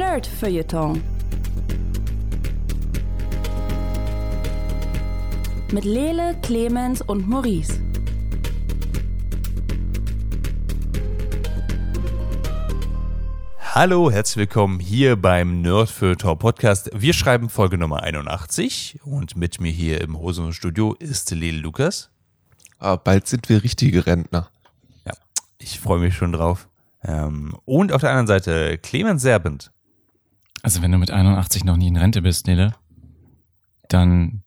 Nerd Feuilleton. Mit Lele, Clemens und Maurice. Hallo, herzlich willkommen hier beim Nerdfilter Podcast. Wir schreiben Folge Nummer 81 und mit mir hier im Hosenstudio ist Lele Lukas. Aber bald sind wir richtige Rentner. Ja, ich freue mich schon drauf. Ähm, und auf der anderen Seite Clemens Serbent. Also wenn du mit 81 noch nie in Rente bist, Nele, dann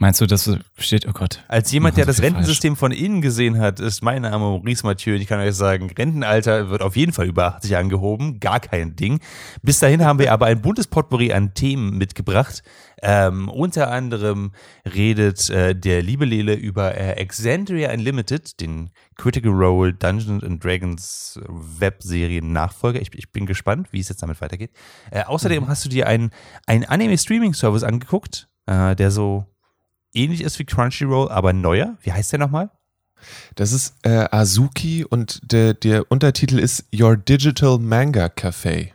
Meinst du, das steht, oh Gott. Als jemand, der das Rentensystem falsch. von innen gesehen hat, ist mein Name Maurice Mathieu und ich kann euch sagen, Rentenalter wird auf jeden Fall über 80 angehoben, gar kein Ding. Bis dahin haben wir aber ein buntes Potpourri an Themen mitgebracht. Ähm, unter anderem redet äh, der liebe Lele über äh, Exandria Unlimited, den Critical Role Dungeons and Dragons Webserien Nachfolger. Ich, ich, bin gespannt, wie es jetzt damit weitergeht. Äh, außerdem mhm. hast du dir einen, einen Anime-Streaming-Service angeguckt, äh, der so ähnlich ist wie Crunchyroll, aber neuer. Wie heißt der nochmal? Das ist äh, Azuki und der, der Untertitel ist Your Digital Manga Café.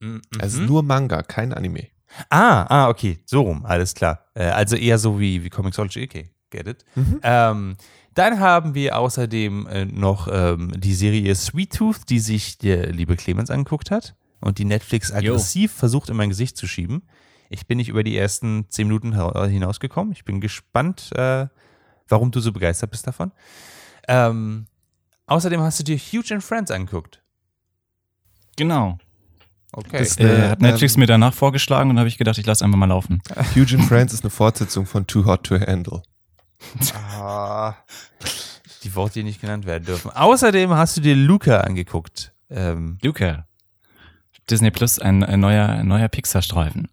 Mhm. Also nur Manga, kein Anime. Ah, ah, okay, so rum, alles klar. Äh, also eher so wie, wie Comixology, okay, get it. Mhm. Ähm, dann haben wir außerdem äh, noch ähm, die Serie Sweet Tooth, die sich der liebe Clemens angeguckt hat und die Netflix aggressiv Yo. versucht in mein Gesicht zu schieben. Ich bin nicht über die ersten zehn Minuten hinausgekommen. Ich bin gespannt, äh, warum du so begeistert bist davon. Ähm, außerdem hast du dir Huge and Friends angeguckt. Genau. Okay. Das, äh, hat Netflix ähm, mir danach vorgeschlagen und habe ich gedacht, ich lasse einfach mal laufen. Huge and Friends ist eine Fortsetzung von Too Hot to Handle. Ah, die Worte, die nicht genannt werden dürfen. Außerdem hast du dir Luca angeguckt. Ähm, Luca. Disney Plus, ein, ein neuer, ein neuer Pixar-Streifen.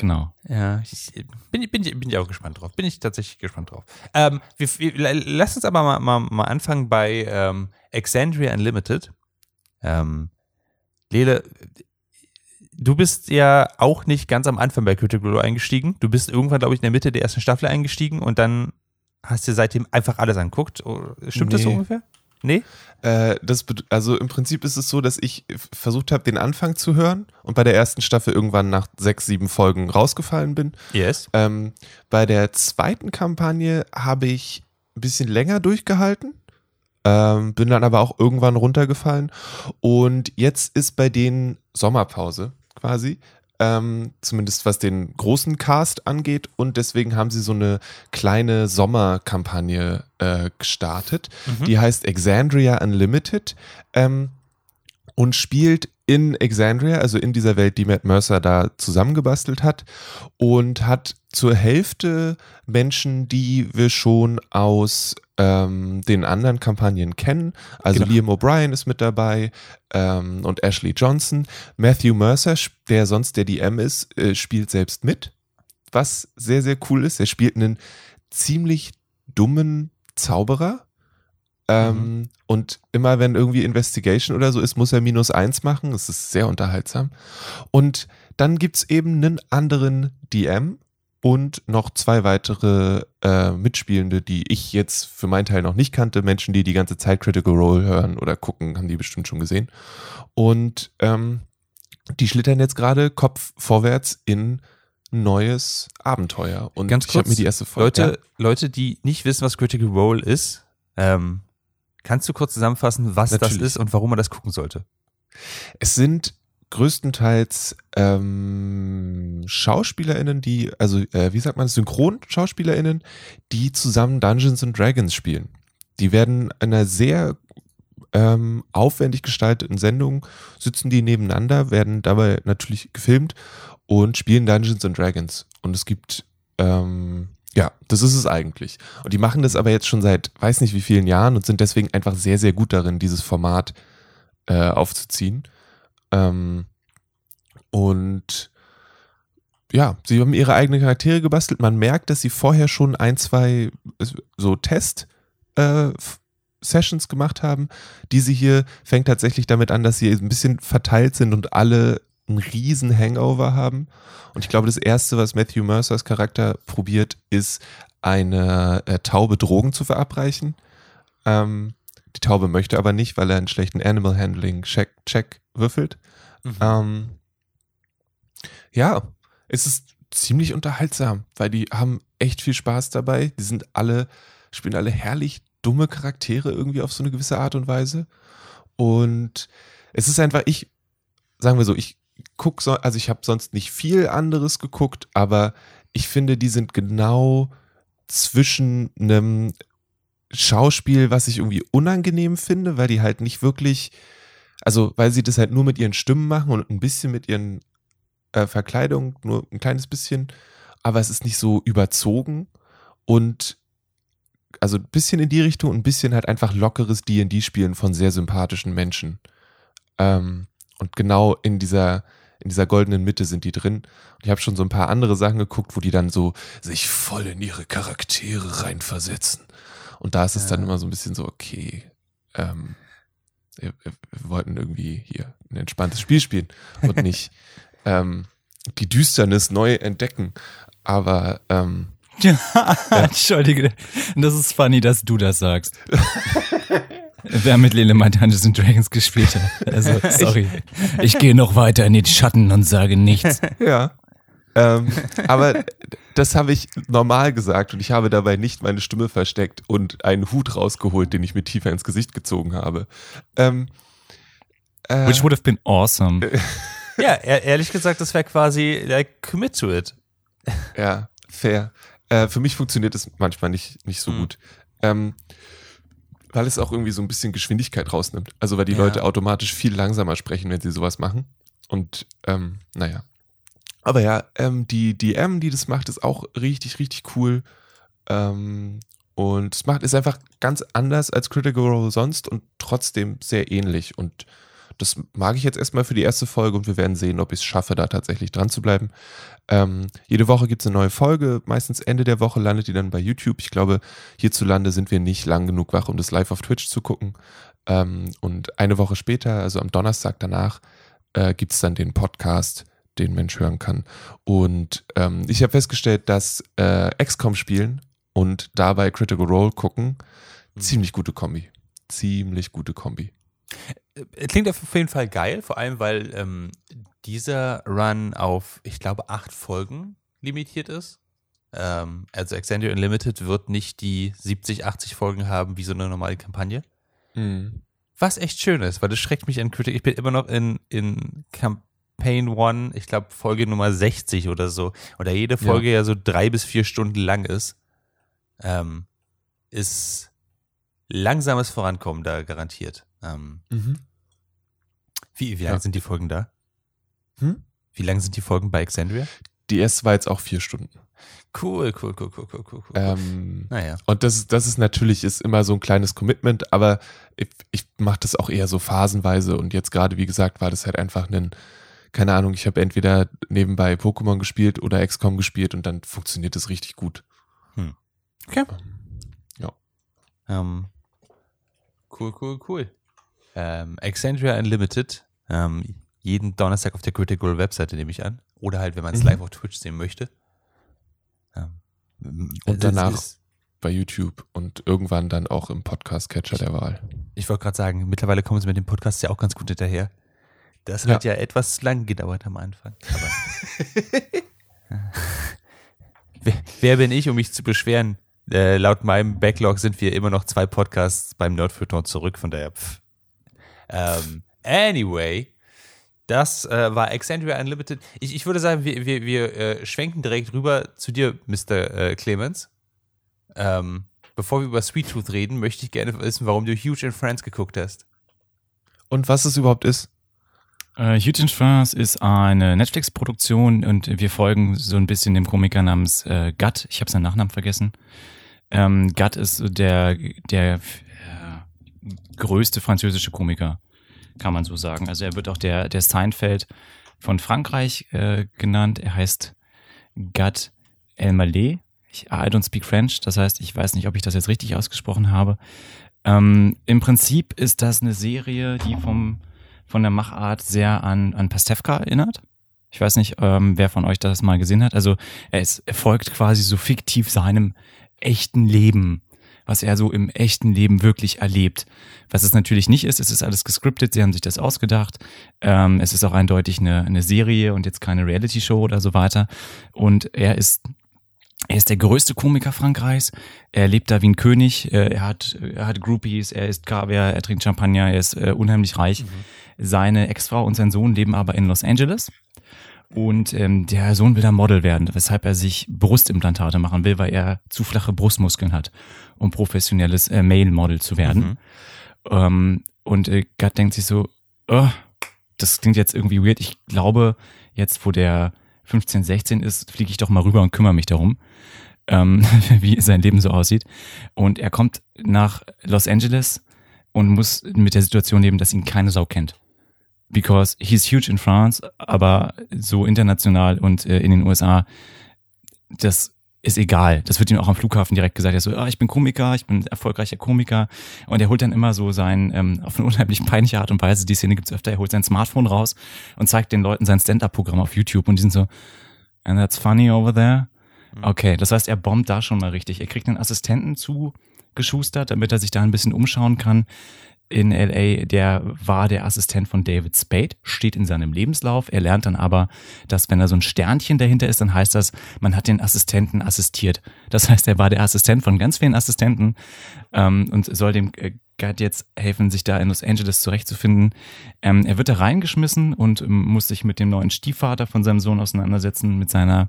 Genau. Ja, ich bin, bin, bin ich auch gespannt drauf. Bin ich tatsächlich gespannt drauf. Ähm, wir, wir, lass uns aber mal, mal, mal anfangen bei ähm, Exandria Unlimited. Ähm, Lele, du bist ja auch nicht ganz am Anfang bei Critical Role eingestiegen. Du bist irgendwann, glaube ich, in der Mitte der ersten Staffel eingestiegen und dann hast du seitdem einfach alles angeguckt. Oh, stimmt nee. das so ungefähr? Nee? Äh, das, also im Prinzip ist es so, dass ich versucht habe, den Anfang zu hören und bei der ersten Staffel irgendwann nach sechs, sieben Folgen rausgefallen bin. Yes. Ähm, bei der zweiten Kampagne habe ich ein bisschen länger durchgehalten. Ähm, bin dann aber auch irgendwann runtergefallen. Und jetzt ist bei denen Sommerpause quasi ähm, zumindest was den großen Cast angeht. Und deswegen haben sie so eine kleine Sommerkampagne äh, gestartet. Mhm. Die heißt Exandria Unlimited ähm, und spielt in Exandria, also in dieser Welt, die Matt Mercer da zusammengebastelt hat und hat zur Hälfte Menschen, die wir schon aus ähm, den anderen Kampagnen kennen. Also genau. Liam O'Brien ist mit dabei ähm, und Ashley Johnson. Matthew Mercer, der sonst der DM ist, äh, spielt selbst mit, was sehr, sehr cool ist. Er spielt einen ziemlich dummen Zauberer ähm, mhm. Und immer wenn irgendwie Investigation oder so ist, muss er minus eins machen. Das ist sehr unterhaltsam. Und dann gibt es eben einen anderen DM und noch zwei weitere äh, Mitspielende, die ich jetzt für meinen Teil noch nicht kannte. Menschen, die die ganze Zeit Critical Role hören oder gucken, haben die bestimmt schon gesehen. Und ähm, die schlittern jetzt gerade Kopf vorwärts in neues Abenteuer. Und Ganz kurz, ich habe mir die erste Folge. Leute, ja. Leute, die nicht wissen, was Critical Role ist, ähm, Kannst du kurz zusammenfassen, was Natürlich. das ist und warum man das gucken sollte? Es sind größtenteils ähm, SchauspielerInnen, die, also äh, wie sagt man, SynchronschauspielerInnen, die zusammen Dungeons and Dragons spielen. Die werden in einer sehr ähm, aufwendig gestalteten Sendung, sitzen die nebeneinander, werden dabei natürlich gefilmt und spielen Dungeons and Dragons. Und es gibt ähm, ja, das ist es eigentlich. Und die machen das aber jetzt schon seit weiß nicht wie vielen Jahren und sind deswegen einfach sehr, sehr gut darin, dieses Format äh, aufzuziehen. Ähm, und ja, sie haben ihre eigenen Charaktere gebastelt. Man merkt, dass sie vorher schon ein, zwei so Test äh, Sessions gemacht haben. Diese hier fängt tatsächlich damit an, dass sie ein bisschen verteilt sind und alle einen riesen Hangover haben. Und ich glaube, das Erste, was Matthew Mercers Charakter probiert, ist eine äh, Taube Drogen zu verabreichen. Ähm, die Taube möchte aber nicht, weil er einen schlechten Animal Handling Check, Check würfelt. Mhm. Ähm, Ja, es ist ziemlich unterhaltsam, weil die haben echt viel Spaß dabei. Die sind alle, spielen alle herrlich dumme Charaktere irgendwie auf so eine gewisse Art und Weise. Und es ist einfach, ich, sagen wir so, ich guck so, also ich habe sonst nicht viel anderes geguckt, aber ich finde, die sind genau zwischen einem Schauspiel, was ich irgendwie unangenehm finde, weil die halt nicht wirklich, also weil sie das halt nur mit ihren Stimmen machen und ein bisschen mit ihren äh, Verkleidungen, nur ein kleines bisschen, aber es ist nicht so überzogen und also ein bisschen in die Richtung und ein bisschen halt einfach lockeres D&D-Spielen von sehr sympathischen Menschen. Ähm, und genau in dieser, in dieser goldenen Mitte sind die drin. Und ich habe schon so ein paar andere Sachen geguckt, wo die dann so sich voll in ihre Charaktere reinversetzen. Und da ist es dann immer so ein bisschen so, okay, ähm, wir, wir wollten irgendwie hier ein entspanntes Spiel spielen und nicht ähm, die Düsternis neu entdecken. Aber ähm, Ja, entschuldige. Das ist funny, dass du das sagst. Wer mit Lele mal Dungeons and Dragons gespielt hat. Also, sorry. Ich gehe noch weiter in den Schatten und sage nichts. Ja. ähm, aber das habe ich normal gesagt und ich habe dabei nicht meine Stimme versteckt und einen Hut rausgeholt, den ich mir tiefer ins Gesicht gezogen habe. Ähm, äh, Which would have been awesome. Ja, e- ehrlich gesagt, das wäre quasi like, commit to it. ja, fair. Äh, für mich funktioniert es manchmal nicht, nicht so Hm. gut. Ähm, weil es auch irgendwie so ein bisschen Geschwindigkeit rausnimmt. Also weil die Ja. Leute automatisch viel langsamer sprechen, wenn sie sowas machen. Und ähm, naja. Aber ja, ähm, die DM, die das macht, ist auch richtig, richtig cool. Ähm, und es macht ist einfach ganz anders als Critical Role sonst und trotzdem sehr ähnlich. Und das mag ich jetzt erstmal für die erste Folge und wir werden sehen, ob ich es schaffe, da tatsächlich dran zu bleiben. Ähm, jede Woche gibt es eine neue Folge. Meistens Ende der Woche landet die dann bei YouTube. Ich glaube, hierzulande sind wir nicht lang genug wach, um das live auf Twitch zu gucken. Ähm, und eine Woche später, also am Donnerstag danach, äh, gibt es dann den Podcast, den Mensch hören kann. Und ähm, ich habe festgestellt, dass äh, XCOM spielen und dabei Critical Role gucken, ziemlich gute Kombi. Ziemlich gute Kombi. Äh, Klingt auf jeden Fall geil, vor allem weil ähm, dieser Run auf, ich glaube, acht Folgen limitiert ist. Ähm, also Extended Unlimited wird nicht die 70, 80 Folgen haben wie so eine normale Kampagne. Was echt schön ist, weil das schreckt mich an Kritik. Ich bin immer noch in, in Campaign One, ich glaube Folge Nummer 60 oder so. Oder jede Folge ja, so drei bis vier Stunden lang ist. Ähm, ist langsames Vorankommen da garantiert. Ähm, Mhm. wie wie lang Ja. sind die Folgen da? Hm? Wie lang sind die Folgen bei Exandria? Die erste war jetzt auch vier Stunden. Cool, cool, cool, cool, cool, cool. cool. Ähm, naja. Und das, das ist natürlich ist immer so ein kleines Commitment, aber ich, ich mache das auch eher so phasenweise und jetzt gerade, wie gesagt, war das halt einfach ein, keine Ahnung, ich habe entweder nebenbei Pokémon gespielt oder XCOM gespielt und dann funktioniert das richtig gut. Okay. Ja. Ähm, cool, cool, cool. Ähm, Exandria Unlimited, ähm, jeden Donnerstag auf der Critical Webseite nehme ich an. Oder halt, wenn man es Mhm. live auf Twitch sehen möchte. Ähm, Und danach- Bei YouTube und irgendwann dann auch im Podcast-Catcher der Wahl. ich wollte gerade sagen, mittlerweile kommen sie mit dem Podcast ja auch ganz gut hinterher. Das Ja. hat ja etwas lang gedauert am Anfang. Wer, wer bin ich, um mich zu beschweren? Äh, laut meinem Backlog sind wir immer noch zwei Podcasts beim Nerdfeuilleton zurück, von daher pff. Ähm, anyway, das äh, war Exandria Unlimited. Ich, ich würde sagen, wir, wir, wir äh, schwenken direkt rüber zu dir, Mr. Äh, Clemens. Ähm, bevor wir über Sweet Tooth reden, möchte ich gerne wissen, warum du Huge in Friends geguckt hast. Und was es überhaupt ist? Äh, Huge in France ist eine Netflix-Produktion und wir folgen so ein bisschen dem Komiker namens äh, Gutt. Ich habe seinen Nachnamen vergessen. Ähm, Gutt ist der, der äh, größte französische Komiker, kann man so sagen. Also er wird auch der, der Seinfeld von Frankreich äh, genannt. Er heißt Gutt Elmaleh. Ich, I don't speak French, das heißt, ich weiß nicht, ob ich das jetzt richtig ausgesprochen habe. Ähm, Im Prinzip ist das eine Serie, die vom von der Machart sehr an, an Pastewka erinnert. Ich weiß nicht, ähm, wer von euch das mal gesehen hat. Also er, ist, er folgt quasi so fiktiv seinem echten Leben. was er so im echten Leben wirklich erlebt. Was es natürlich nicht ist, es ist alles gescriptet, sie haben sich das ausgedacht. Ähm, es ist auch eindeutig eine, eine Serie und jetzt keine Reality-Show oder so weiter. Und er ist er ist der größte Komiker Frankreichs. Er lebt da wie ein König. Äh, er hat, er hat Groupies, er isst Kaviar, er trinkt Champagner, er ist äh, unheimlich reich. Mhm. Seine Ex-Frau und sein Sohn leben aber in Los Angeles. Und ähm, der Sohn will da Model werden, weshalb er sich Brustimplantate machen will, weil er zu flache Brustmuskeln hat, um professionelles äh, Male-Model zu werden. Mhm. Ähm, und äh, Gott denkt sich so, oh, das klingt jetzt irgendwie weird. Ich glaube, jetzt wo der 15, 16 ist, fliege ich doch mal rüber und kümmere mich darum, ähm, wie sein Leben so aussieht. Und er kommt nach Los Angeles und muss mit der Situation leben, dass ihn keine Sau kennt because he's huge in France, aber so international und äh, in den USA, das ist egal. Das wird ihm auch am Flughafen direkt gesagt. Er so, ah, ich bin Komiker, ich bin erfolgreicher Komiker. Und er holt dann immer so sein, ähm, auf eine unheimlich peinliche Art und Weise, die Szene gibt's öfter, er holt sein Smartphone raus und zeigt den Leuten sein Stand-Up-Programm auf YouTube und die sind so, and that's funny over there. Mhm. Okay, das heißt, er bombt da schon mal richtig. Er kriegt einen Assistenten zugeschustert, damit er sich da ein bisschen umschauen kann in LA, der war der Assistent von David Spade, steht in seinem Lebenslauf. Er lernt dann aber, dass wenn da so ein Sternchen dahinter ist, dann heißt das, man hat den Assistenten assistiert. Das heißt, er war der Assistent von ganz vielen Assistenten ähm, und soll dem jetzt helfen, sich da in Los Angeles zurechtzufinden. Ähm, er wird da reingeschmissen und ähm, muss sich mit dem neuen Stiefvater von seinem Sohn auseinandersetzen, mit seiner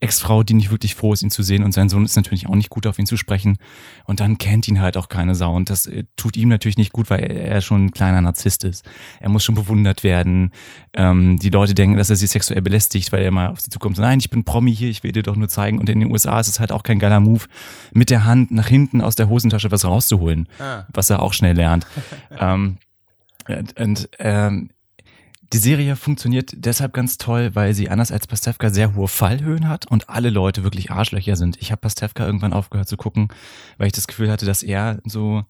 Ex-Frau, die nicht wirklich froh ist, ihn zu sehen. Und sein Sohn ist natürlich auch nicht gut auf ihn zu sprechen. Und dann kennt ihn halt auch keine Sau. Und das äh, tut ihm natürlich nicht gut, weil er, er, schon ein kleiner Narzisst ist. Er muss schon bewundert werden. Ähm, die Leute denken, dass er sie sexuell belästigt, weil er mal auf sie zukommt. Nein, ich bin Promi hier, ich will dir doch nur zeigen. Und in den USA ist es halt auch kein geiler Move, mit der Hand nach hinten aus der Hosentasche was rauszuholen, ah. was er auch schnell lernt. ähm, und, und ähm, die Serie funktioniert deshalb ganz toll, weil sie anders als Pastewka sehr hohe Fallhöhen hat und alle Leute wirklich Arschlöcher sind. Ich habe Pastewka irgendwann aufgehört zu gucken, weil ich das Gefühl hatte, dass er so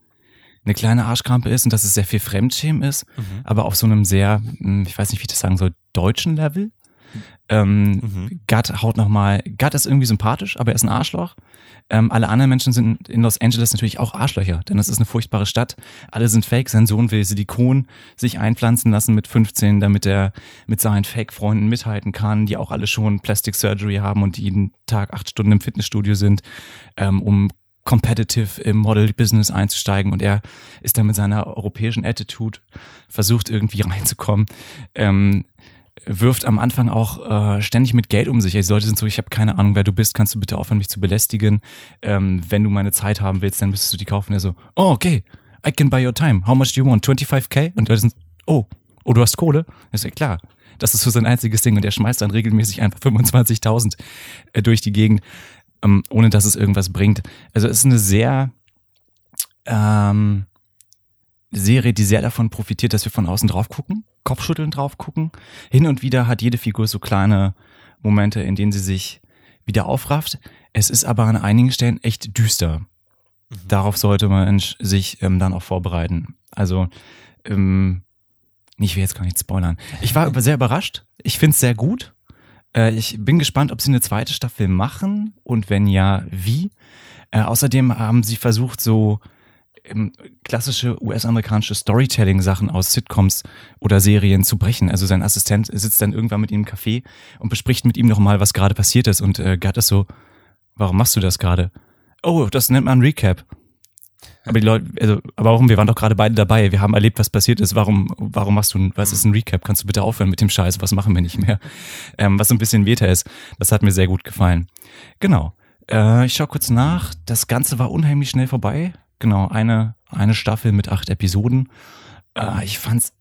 eine kleine Arschkrampe ist und dass es sehr viel Fremdschämen ist, mhm. aber auf so einem sehr, hm, ich weiß nicht, wie ich das sagen soll, deutschen Level. Ähm, mhm. Gatt haut nochmal, Gatt ist irgendwie sympathisch, aber er ist ein Arschloch. Ähm, alle anderen Menschen sind in Los Angeles natürlich auch Arschlöcher, denn es ist eine furchtbare Stadt. Alle sind fake. Sein Sohn will Silikon sich einpflanzen lassen mit 15, damit er mit seinen Fake-Freunden mithalten kann, die auch alle schon Plastic Surgery haben und jeden Tag acht Stunden im Fitnessstudio sind, ähm, um competitive im Model-Business einzusteigen und er ist dann mit seiner europäischen Attitude versucht irgendwie reinzukommen. Ähm, wirft am Anfang auch äh, ständig mit Geld um sich. Die Leute sind so, ich habe keine Ahnung, wer du bist, kannst du bitte aufhören, mich zu belästigen. Ähm, wenn du meine Zeit haben willst, dann müsstest du die kaufen. Er so, oh, okay, I can buy your time. How much do you want? 25k? Und Leute sind, oh, oh, du hast Kohle? ist ja klar. Das ist so sein einziges Ding und er schmeißt dann regelmäßig einfach 25.000 äh, durch die Gegend, ähm, ohne dass es irgendwas bringt. Also es ist eine sehr ähm, Serie, die sehr davon profitiert, dass wir von außen drauf gucken Kopfschütteln drauf gucken. Hin und wieder hat jede Figur so kleine Momente, in denen sie sich wieder aufrafft. Es ist aber an einigen Stellen echt düster. Mhm. Darauf sollte man sich ähm, dann auch vorbereiten. Also, ähm, ich will jetzt gar nicht spoilern. Ich war sehr überrascht. Ich finde es sehr gut. Äh, ich bin gespannt, ob sie eine zweite Staffel machen und wenn ja, wie. Äh, außerdem haben sie versucht, so klassische US-amerikanische Storytelling-Sachen aus Sitcoms oder Serien zu brechen. Also sein Assistent sitzt dann irgendwann mit ihm im Café und bespricht mit ihm nochmal, was gerade passiert ist. Und äh, Gerd ist so, warum machst du das gerade? Oh, das nennt man Recap. Aber die Leute, also, aber warum? Wir waren doch gerade beide dabei. Wir haben erlebt, was passiert ist. Warum, warum machst du, was ist ein Recap? Kannst du bitte aufhören mit dem Scheiß? Was machen wir nicht mehr? Ähm, was so ein bisschen Meta ist. Das hat mir sehr gut gefallen. Genau. Äh, ich schau kurz nach. Das Ganze war unheimlich schnell vorbei. Genau, eine, eine Staffel mit acht Episoden. Äh, ich fand's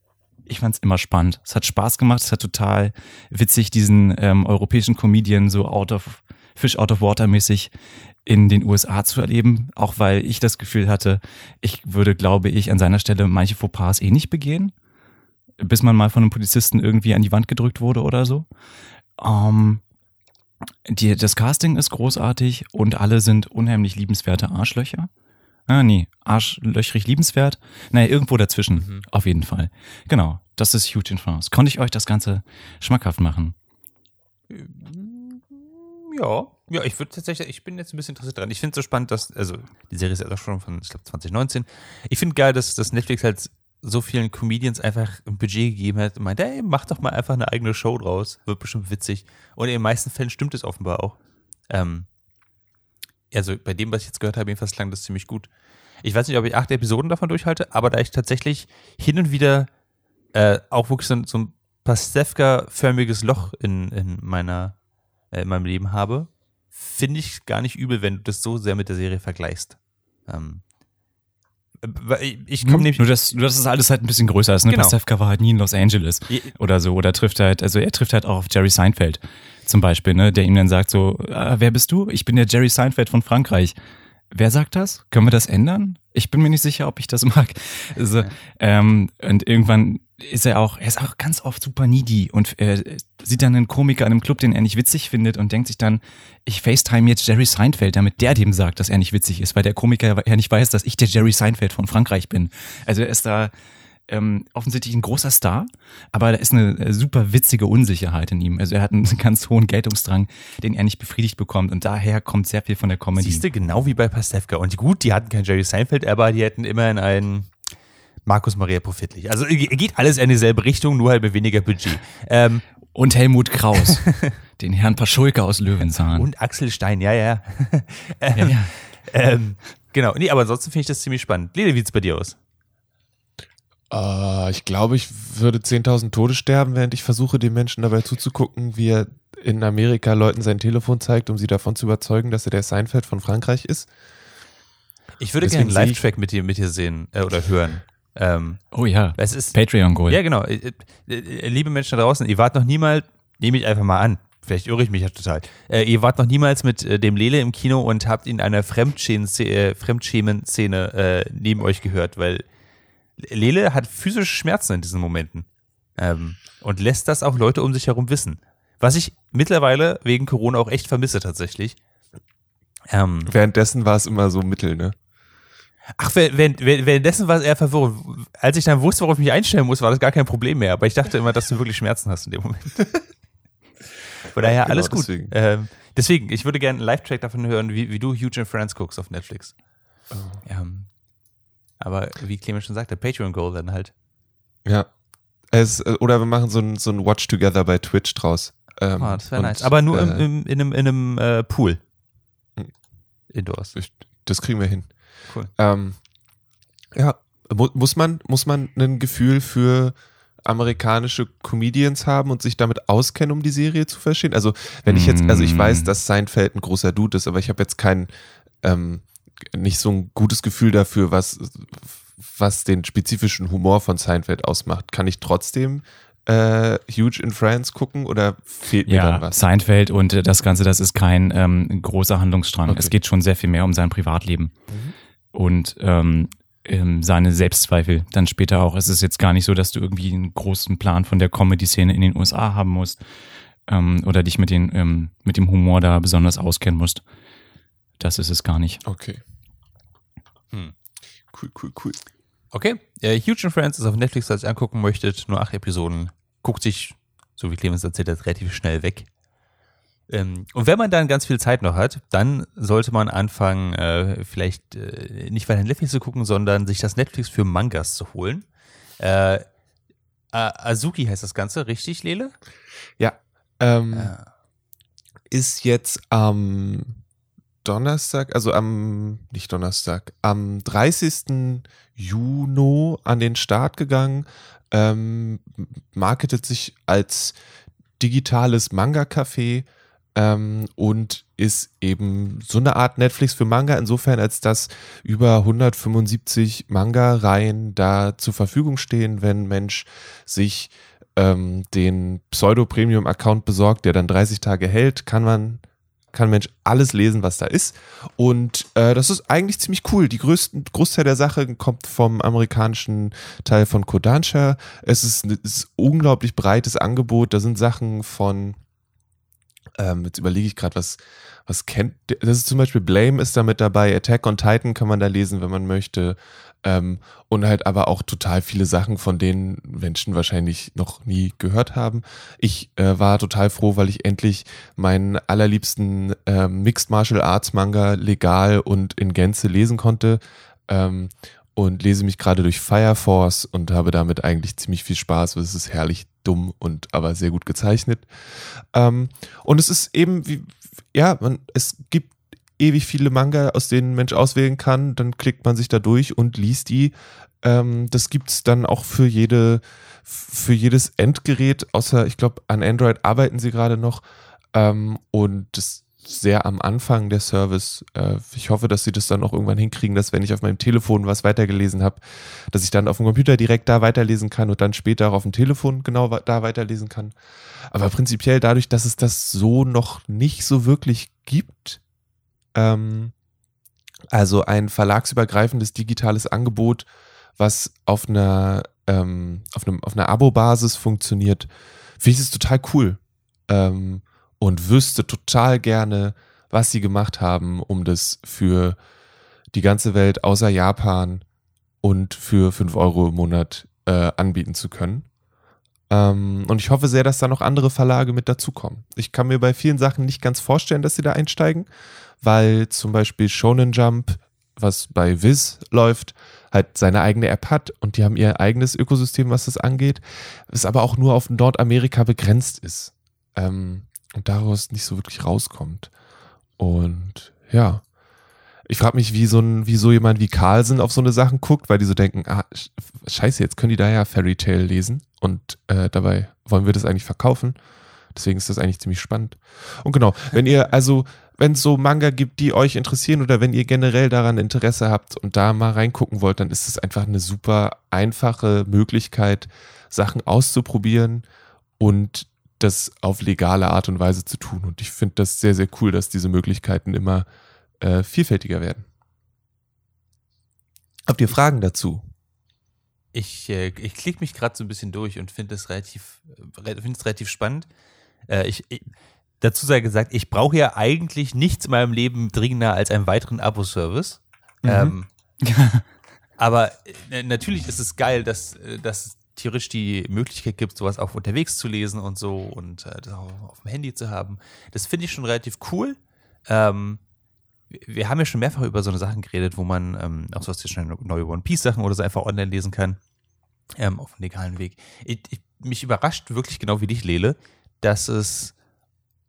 ich fand's immer spannend. Es hat Spaß gemacht, es hat total witzig, diesen ähm, europäischen Comedian so out of, Fish out of water mäßig in den USA zu erleben, auch weil ich das Gefühl hatte, ich würde, glaube ich, an seiner Stelle manche Fauxpas eh nicht begehen, bis man mal von einem Polizisten irgendwie an die Wand gedrückt wurde oder so. Ähm, die, das Casting ist großartig und alle sind unheimlich liebenswerte Arschlöcher. Ah, nee, arschlöchrig liebenswert. Naja, irgendwo dazwischen, mhm. auf jeden Fall. Genau, das ist Huge in France. Konnte ich euch das Ganze schmackhaft machen? Ja. Ja, ich würde tatsächlich, ich bin jetzt ein bisschen interessiert dran. Ich finde es so spannend, dass, also die Serie ist ja auch schon von, ich glaube, 2019. Ich finde geil, dass, dass Netflix halt so vielen Comedians einfach ein Budget gegeben hat und meint, ey, mach doch mal einfach eine eigene Show draus. Wird bestimmt witzig. Und in den meisten Fällen stimmt es offenbar auch. Ähm, also bei dem, was ich jetzt gehört habe, jedenfalls klang das ziemlich gut. Ich weiß nicht, ob ich acht Episoden davon durchhalte, aber da ich tatsächlich hin und wieder äh, auch wirklich so, so ein Pastewka-förmiges Loch in, in meiner, äh, in meinem Leben habe, finde ich gar nicht übel, wenn du das so sehr mit der Serie vergleichst. Ähm, äh, ich komme nämlich. Nur dass, nur, dass es alles halt ein bisschen größer ist. Ne? Genau. Pastewka war halt nie in Los Angeles oder so. Oder trifft halt, also er trifft halt auch auf Jerry Seinfeld zum Beispiel, ne? der ihm dann sagt so, ah, wer bist du? Ich bin der Jerry Seinfeld von Frankreich. Wer sagt das? Können wir das ändern? Ich bin mir nicht sicher, ob ich das mag. Also, ähm, und irgendwann ist er auch, er ist auch ganz oft super needy und äh, sieht dann einen Komiker in einem Club, den er nicht witzig findet und denkt sich dann, ich FaceTime jetzt Jerry Seinfeld, damit der dem sagt, dass er nicht witzig ist, weil der Komiker ja nicht weiß, dass ich der Jerry Seinfeld von Frankreich bin. Also er ist da ähm, offensichtlich ein großer Star, aber da ist eine äh, super witzige Unsicherheit in ihm. Also er hat einen ganz hohen Geltungsdrang, den er nicht befriedigt bekommt und daher kommt sehr viel von der Comedy. Siehst du, genau wie bei Pastewka. Und gut, die hatten keinen Jerry Seinfeld, aber die hätten immerhin einen Markus Maria Profitlich. Also geht alles in dieselbe Richtung, nur halt mit weniger Budget. Ähm, Und Helmut Kraus, den Herrn Paschulke aus Löwenzahn. und Axel Stein, ja, ja. ähm, ja, ja. Ähm, genau, nee, aber ansonsten finde ich das ziemlich spannend. Lele, wie sieht's bei dir aus? Äh, ich glaube, ich würde 10.000 Tode sterben, während ich versuche, dem Menschen dabei zuzugucken, wie er in Amerika Leuten sein Telefon zeigt, um sie davon zu überzeugen, dass er der Seinfeld von Frankreich ist. Ich würde Deswegen gerne einen Live-Track mit dir, mit dir sehen äh, oder hören. Ähm, Oh ja, es ist, Patreon-Goal. ja, genau. Äh, äh, liebe Menschen da draußen, ihr wart noch niemals, nehme ich einfach mal an, vielleicht irre ich mich ja total, äh, ihr wart noch niemals mit äh, dem Lele im Kino und habt ihn in einer Fremdschämen-Szene neben euch gehört, weil Lele hat physische Schmerzen in diesen Momenten ähm, und lässt das auch Leute um sich herum wissen. Was ich mittlerweile wegen Corona auch echt vermisse tatsächlich. Ähm, Währenddessen war es immer so mittel, ne? Ach, während- während- während- währenddessen war es eher verwirrend. Als ich dann wusste, worauf ich mich einstellen muss, war das gar kein Problem mehr. Aber ich dachte immer, dass du wirklich Schmerzen hast in dem Moment. Von daher, Genau alles gut. deswegen. Ähm, deswegen, ich würde gerne einen Live-Track davon hören, wie, wie du Huge and Friends guckst auf Netflix. Oh. Ähm, aber wie Clemens schon sagte, Patreon-Goal dann halt. Ja. Es, äh, oder wir machen so ein, so ein Watch Together bei Twitch draus. Ähm, Ah, das wäre nice. Aber nur im, äh, im, in einem, in einem äh, Pool. Hm. Indoors. Ich, das kriegen wir hin. Cool. Ähm, ja, mu muss man, muss man ein Gefühl für amerikanische Comedians haben und sich damit auskennen, um die Serie zu verstehen? Also, wenn ich jetzt, also ich weiß, Mm. dass Seinfeld ein großer Dude ist, aber ich habe jetzt kein, ähm, nicht so ein gutes Gefühl dafür, was, was den spezifischen Humor von Seinfeld ausmacht. Kann ich trotzdem äh, Huge in France gucken oder fehlt mir dann Ja, was? Seinfeld und äh, das Ganze, das ist kein ähm, großer Handlungsstrang. Okay. Es geht schon sehr viel mehr um sein Privatleben und ähm, ähm, seine Selbstzweifel dann später auch. Es ist jetzt gar nicht so, dass du irgendwie einen großen Plan von der Comedy-Szene in den USA haben musst ähm, oder dich mit, den, ähm, mit dem Humor da besonders auskennen musst. Das ist es gar nicht. Okay. Hm. Cool, cool, cool. Okay. Äh, Huge and Friends ist auf Netflix, falls ihr angucken möchtet. Nur acht Episoden. Guckt sich, so wie Clemens erzählt hat, relativ schnell weg. Ähm, und wenn man dann ganz viel Zeit noch hat, dann sollte man anfangen, äh, vielleicht äh, nicht weiter Netflix zu gucken, sondern sich das Netflix für Mangas zu holen. Äh, A- Azuki heißt das Ganze, richtig, Lele? Ja. Ähm, Äh, ist jetzt am Donnerstag, also am, nicht Donnerstag, am 30. Juni an den Start gegangen, ähm, marketet sich als digitales Manga-Café ähm, und ist eben so eine Art Netflix für Manga, insofern als dass über 175 Manga-Reihen da zur Verfügung stehen, wenn Mensch sich ähm, den Pseudo-Premium-Account besorgt, der dann 30 Tage hält, kann man kann Mensch alles lesen, was da ist. Und äh, das ist eigentlich ziemlich cool. Die größten, Großteil der Sache kommt vom amerikanischen Teil von Kodansha. Es ist ein es ist ein unglaublich breites Angebot. Da sind Sachen von Ähm, jetzt überlege ich gerade, was, was kennt. Das ist zum Beispiel Blame ist da mit dabei, Attack on Titan kann man da lesen, wenn man möchte. Ähm, und halt aber auch total viele Sachen, von denen Menschen wahrscheinlich noch nie gehört haben. Ich äh, war total froh, weil ich endlich meinen allerliebsten äh, Mixed Martial Arts Manga legal und in Gänze lesen konnte. Ähm, und lese mich gerade durch Fire Force und habe damit eigentlich ziemlich viel Spaß. Es ist herrlich dumm und aber sehr gut gezeichnet. Ähm, und es ist eben wie, ja, man, es gibt ewig viele Manga, aus denen ein Mensch auswählen kann. Dann klickt man sich da durch und liest die. Ähm, das es dann auch für jede, für jedes Endgerät, außer ich glaube, an Android arbeiten sie gerade noch. Ähm, und das sehr am Anfang der Service. Äh, ich hoffe, dass sie das dann auch irgendwann hinkriegen, dass wenn ich auf meinem Telefon was weitergelesen habe, dass ich dann auf dem Computer direkt da weiterlesen kann und dann später auch auf dem Telefon genau da weiterlesen kann. Aber prinzipiell dadurch, dass es das so noch nicht so wirklich gibt, ähm, also ein verlagsübergreifendes digitales Angebot, was auf einer, ähm, auf einem, auf einer Abo-Basis funktioniert, finde ich das total cool. Ähm, und wüsste total gerne, was sie gemacht haben, um das für die ganze Welt außer Japan und für 5 Euro im Monat äh, anbieten zu können. Ähm, und ich hoffe sehr, dass da noch andere Verlage mit dazukommen. Ich kann mir bei vielen Sachen nicht ganz vorstellen, dass sie da einsteigen, weil zum Beispiel Shonen Jump, was bei Viz läuft, halt seine eigene App hat und die haben ihr eigenes Ökosystem, was das angeht, es aber auch nur auf Nordamerika begrenzt ist. Ähm, und daraus nicht so wirklich rauskommt. Und ja, ich frage mich, wie so, ein, wie so jemand wie Carlsen auf so eine Sachen guckt, weil die so denken, ah, scheiße, jetzt können die da ja Fairy Tale lesen und äh, dabei wollen wir das eigentlich verkaufen. Deswegen ist das eigentlich ziemlich spannend. Und genau, wenn ihr also, wenn es so Manga gibt, die euch interessieren oder wenn ihr generell daran Interesse habt und da mal reingucken wollt, dann ist es einfach eine super einfache Möglichkeit, Sachen auszuprobieren und das auf legale Art und Weise zu tun. Und ich finde das sehr, sehr cool, dass diese Möglichkeiten immer äh, vielfältiger werden. Habt ihr Fragen dazu? Ich, äh, ich klicke mich gerade so ein bisschen durch und finde es relativ, äh, relativ spannend. Äh, ich, ich, dazu sei gesagt, ich brauche ja eigentlich nichts in meinem Leben dringender als einen weiteren Abo-Service. Mhm. Ähm, aber äh, natürlich ist es geil, dass, äh, dass theoretisch die Möglichkeit gibt, sowas auch unterwegs zu lesen und so und äh, das auch auf dem Handy zu haben. Das finde ich schon relativ cool. Ähm, wir haben ja schon mehrfach über so eine Sachen geredet, wo man ähm, auch so schnell neue One Piece Sachen oder so einfach online lesen kann. Ähm, auf einem legalen Weg. Ich, ich, mich überrascht wirklich genau wie dich, Lele, dass es,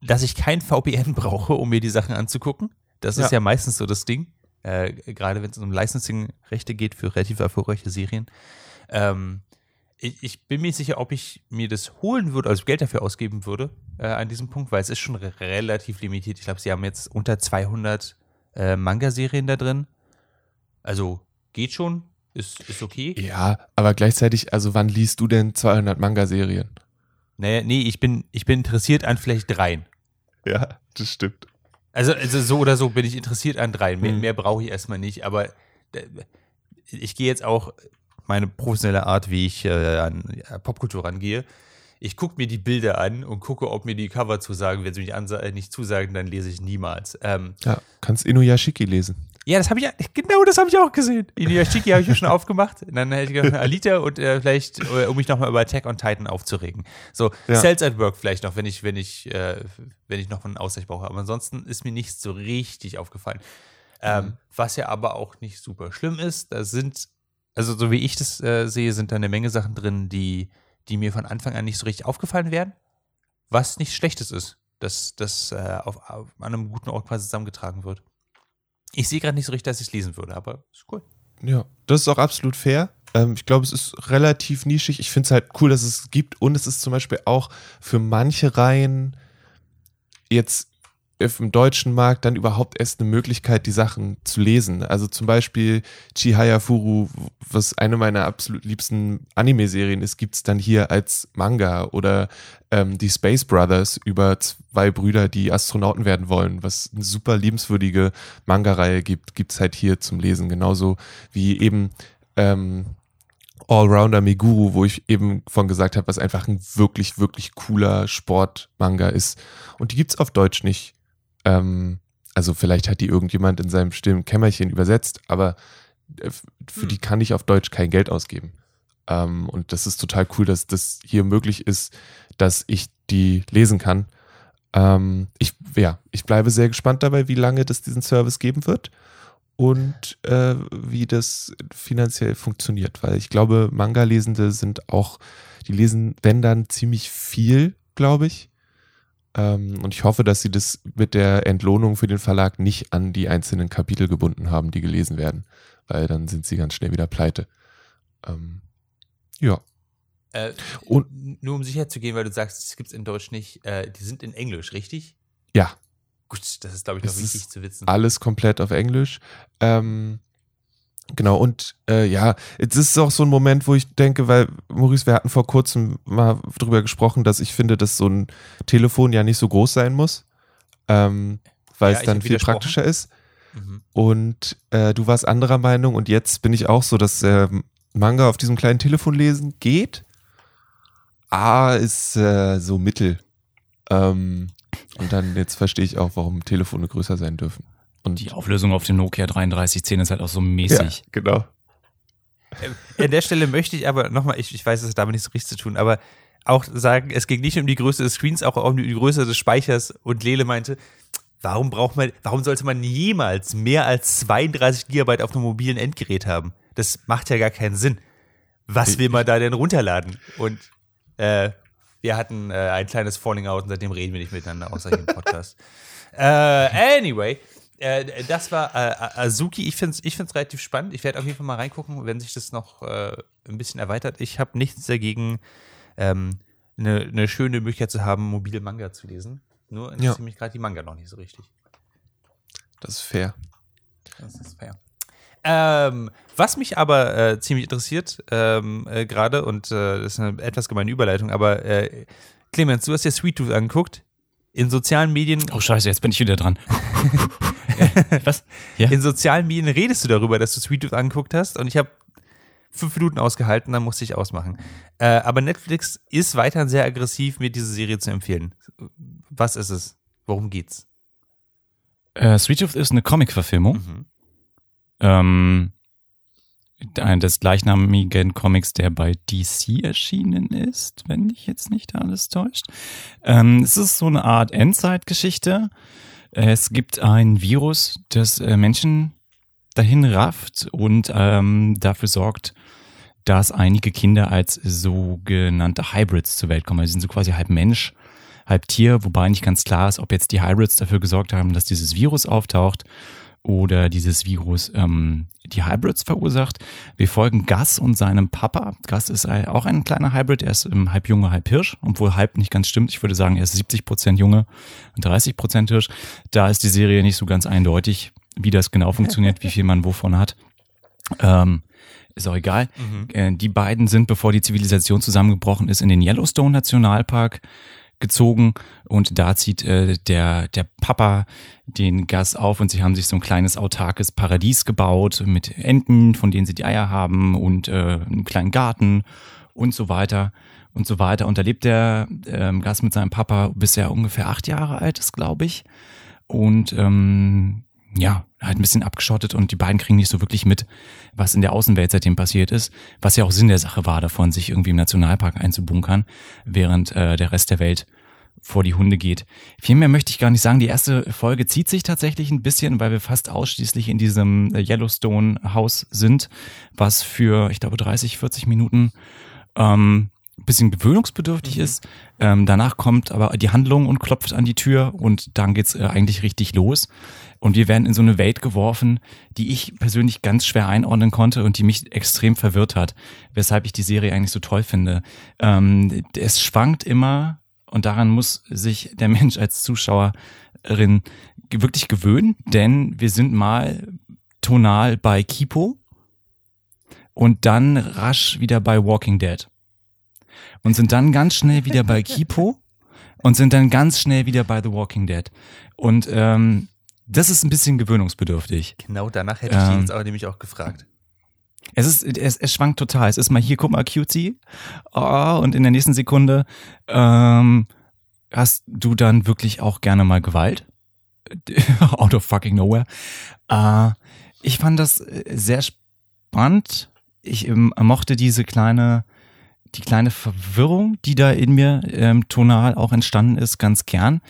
dass ich kein VPN brauche, um mir die Sachen anzugucken. Das ja. ist ja meistens so das Ding. Äh, gerade wenn es um Licensing-Rechte geht für relativ erfolgreiche Serien. Ähm, ich, ich, bin mir sicher, ob ich mir das holen würde, also Geld dafür ausgeben würde äh, an diesem Punkt, weil es ist schon re relativ limitiert. Ich glaube, sie haben jetzt unter 200 äh, Manga-Serien da drin. Also geht schon, ist, ist okay. Ja, aber gleichzeitig, also wann liest du denn 200 Manga-Serien? Naja, nee, ich bin, ich bin interessiert an vielleicht dreien. Ja, das stimmt. Also, also so oder so bin ich interessiert an dreien. Mehr, hm. mehr brauche ich erstmal nicht, aber äh, ich gehe jetzt auch meine professionelle Art, wie ich äh, an Popkultur rangehe. Ich gucke mir die Bilder an und gucke, ob mir die Cover zusagen. Wenn sie mich äh, nicht zusagen, dann lese ich niemals. Ähm, ja, kannst Inuyashiki lesen. Ja, das habe ich ja, genau das habe ich auch gesehen. Inuyashiki habe ich ja schon aufgemacht. Und dann hätte ich gedacht, Alita und äh, vielleicht, äh, um mich nochmal über Attack on Titan aufzuregen. So, ja. Cells at Work vielleicht noch, wenn ich, wenn ich, äh, wenn ich noch einen Ausgleich brauche. Aber ansonsten ist mir nichts so richtig aufgefallen. Ähm, mhm. Was ja aber auch nicht super schlimm ist, da sind also so wie ich das äh, sehe, sind da eine Menge Sachen drin, die, die mir von Anfang an nicht so richtig aufgefallen wären. Was nichts Schlechtes ist, dass das äh, auf, auf, an einem guten Ort quasi zusammengetragen wird. Ich sehe gerade nicht so richtig, dass ich es lesen würde, aber ist cool. Ja, das ist auch absolut fair. Ähm, ich glaube, es ist relativ nischig. Ich finde es halt cool, dass es gibt und es ist zum Beispiel auch für manche Reihen jetzt im deutschen Markt dann überhaupt erst eine Möglichkeit, die Sachen zu lesen. Also zum Beispiel Chihaya Furu, was eine meiner absolut liebsten Anime-Serien ist, gibt es dann hier als Manga oder ähm, die Space Brothers über zwei Brüder, die Astronauten werden wollen, was eine super liebenswürdige Manga-Reihe gibt, gibt es halt hier zum Lesen. Genauso wie eben ähm, Allrounder Meguru, wo ich eben von gesagt habe, was einfach ein wirklich, wirklich cooler Sportmanga ist. Und die gibt's auf Deutsch nicht. Ähm, also vielleicht hat die irgendjemand in seinem stillen Kämmerchen übersetzt, aber äh, für die kann ich auf Deutsch kein Geld ausgeben. Ähm, und das ist total cool, dass das hier möglich ist, dass ich die lesen kann. Ähm, ich, ja, ich bleibe sehr gespannt dabei, wie lange das diesen Service geben wird und äh, wie das finanziell funktioniert, weil ich glaube, Manga-Lesende sind auch, die lesen, wenn dann, ziemlich viel, glaube ich. Ähm, und ich hoffe, dass sie das mit der Entlohnung für den Verlag nicht an die einzelnen Kapitel gebunden haben, die gelesen werden, weil dann sind sie ganz schnell wieder pleite. Ähm, ja. Äh, und nur um sicher zu gehen, weil du sagst, es gibt es in Deutsch nicht, äh, die sind in Englisch, richtig? Ja. Gut, das ist, glaube ich, noch wichtig zu wissen. Alles komplett auf Englisch. Ähm, genau, und äh, ja, es ist auch so ein Moment, wo ich denke, weil, Maurice, wir hatten vor kurzem mal drüber gesprochen, dass ich finde, dass so ein Telefon ja nicht so groß sein muss, ähm, weil ja, es dann viel praktischer ist. Mhm. Und äh, du warst anderer Meinung und jetzt bin ich auch so, dass äh, Manga auf diesem kleinen Telefon lesen geht. A ist äh, so mittel. Ähm, und dann jetzt verstehe ich auch, warum Telefone größer sein dürfen. Und die Auflösung auf dem Nokia 3310 ist halt auch so mäßig. Ja, genau. An der Stelle möchte ich aber nochmal, ich, ich weiß, es hat damit nicht so richtig zu tun, aber auch sagen, es ging nicht um die Größe des Screens, auch um die Größe des Speichers. Und Lele meinte, warum braucht man, warum sollte man jemals mehr als 32 Gigabyte auf einem mobilen Endgerät haben? Das macht ja gar keinen Sinn. Was will man da denn runterladen? Und äh, wir hatten äh, ein kleines Falling Out und seitdem reden wir nicht miteinander, außer hier im Podcast. äh, anyway, äh, das war äh, Azuki. Ich finde es ich find's relativ spannend. Ich werde auf jeden Fall mal reingucken, wenn sich das noch äh, ein bisschen erweitert. Ich habe nichts dagegen, ähm, eine, eine schöne Möglichkeit zu haben, mobile Manga zu lesen. Nur interessiert ja. mich gerade die Manga noch nicht so richtig. Das ist fair. Das ist fair. Ähm, was mich aber äh, ziemlich interessiert, ähm, äh, gerade, und äh, das ist eine etwas gemeine Überleitung, aber äh, Clemens, du hast dir Sweet Tooth angeguckt. In sozialen Medien. Oh, Scheiße, jetzt bin ich wieder dran. was? Ja? In sozialen Medien redest du darüber, dass du Sweet Tooth angeguckt hast, und ich habe fünf Minuten ausgehalten, dann musste ich ausmachen. Äh, aber Netflix ist weiterhin sehr aggressiv, mir diese Serie zu empfehlen. Was ist es? Worum geht's? Äh, Sweet Tooth ist eine Comic-Verfilmung. Mhm ähm, des gleichnamigen Comics, der bei DC erschienen ist, wenn ich jetzt nicht alles täuscht. Ähm, es ist so eine Art Endzeitgeschichte. Es gibt ein Virus, das äh, Menschen dahin rafft und ähm, dafür sorgt, dass einige Kinder als sogenannte Hybrids zur Welt kommen. Also sie sind so quasi halb Mensch, halb Tier, wobei nicht ganz klar ist, ob jetzt die Hybrids dafür gesorgt haben, dass dieses Virus auftaucht oder dieses Virus ähm, die Hybrids verursacht. Wir folgen Gus und seinem Papa. Gus ist auch ein kleiner Hybrid, er ist ähm, halb Junge, halb Hirsch, obwohl halb nicht ganz stimmt. Ich würde sagen, er ist 70 Prozent Junge und 30 Prozent Hirsch. Da ist die Serie nicht so ganz eindeutig, wie das genau funktioniert, wie viel man wovon hat. Ähm, ist auch egal. Mhm. Äh, die beiden sind, bevor die Zivilisation zusammengebrochen ist, in den Yellowstone Nationalpark gezogen und da zieht äh, der, der Papa den Gas auf und sie haben sich so ein kleines autarkes Paradies gebaut mit Enten, von denen sie die Eier haben und äh, einen kleinen Garten und so weiter und so weiter. Und da lebt der ähm, Gas mit seinem Papa, bis er ungefähr acht Jahre alt ist, glaube ich. Und ähm, ja, halt ein bisschen abgeschottet und die beiden kriegen nicht so wirklich mit, was in der Außenwelt seitdem passiert ist, was ja auch Sinn der Sache war davon, sich irgendwie im Nationalpark einzubunkern, während äh, der Rest der Welt vor die Hunde geht. Viel mehr möchte ich gar nicht sagen. Die erste Folge zieht sich tatsächlich ein bisschen, weil wir fast ausschließlich in diesem äh, Yellowstone-Haus sind, was für, ich glaube, 30, 40 Minuten ähm, bisschen gewöhnungsbedürftig mhm. ist. Ähm, danach kommt aber die Handlung und klopft an die Tür und dann geht's äh, eigentlich richtig los. Und wir werden in so eine Welt geworfen, die ich persönlich ganz schwer einordnen konnte und die mich extrem verwirrt hat, weshalb ich die Serie eigentlich so toll finde. Ähm, es schwankt immer und daran muss sich der Mensch als Zuschauerin wirklich gewöhnen, denn wir sind mal tonal bei Kipo und dann rasch wieder bei Walking Dead und sind dann ganz schnell wieder bei Kipo und sind dann ganz schnell wieder bei The Walking Dead. Und ähm, das ist ein bisschen gewöhnungsbedürftig. Genau danach hätte ich ähm, dich jetzt aber nämlich auch gefragt. Es ist, es, es schwankt total. Es ist mal hier, guck mal, Cutie. Oh, und in der nächsten Sekunde ähm, hast du dann wirklich auch gerne mal Gewalt. Out of fucking nowhere. Äh, ich fand das äh, sehr spannend. Ich ähm, mochte diese kleine, die kleine Verwirrung, die da in mir ähm, tonal auch entstanden ist, ganz gern.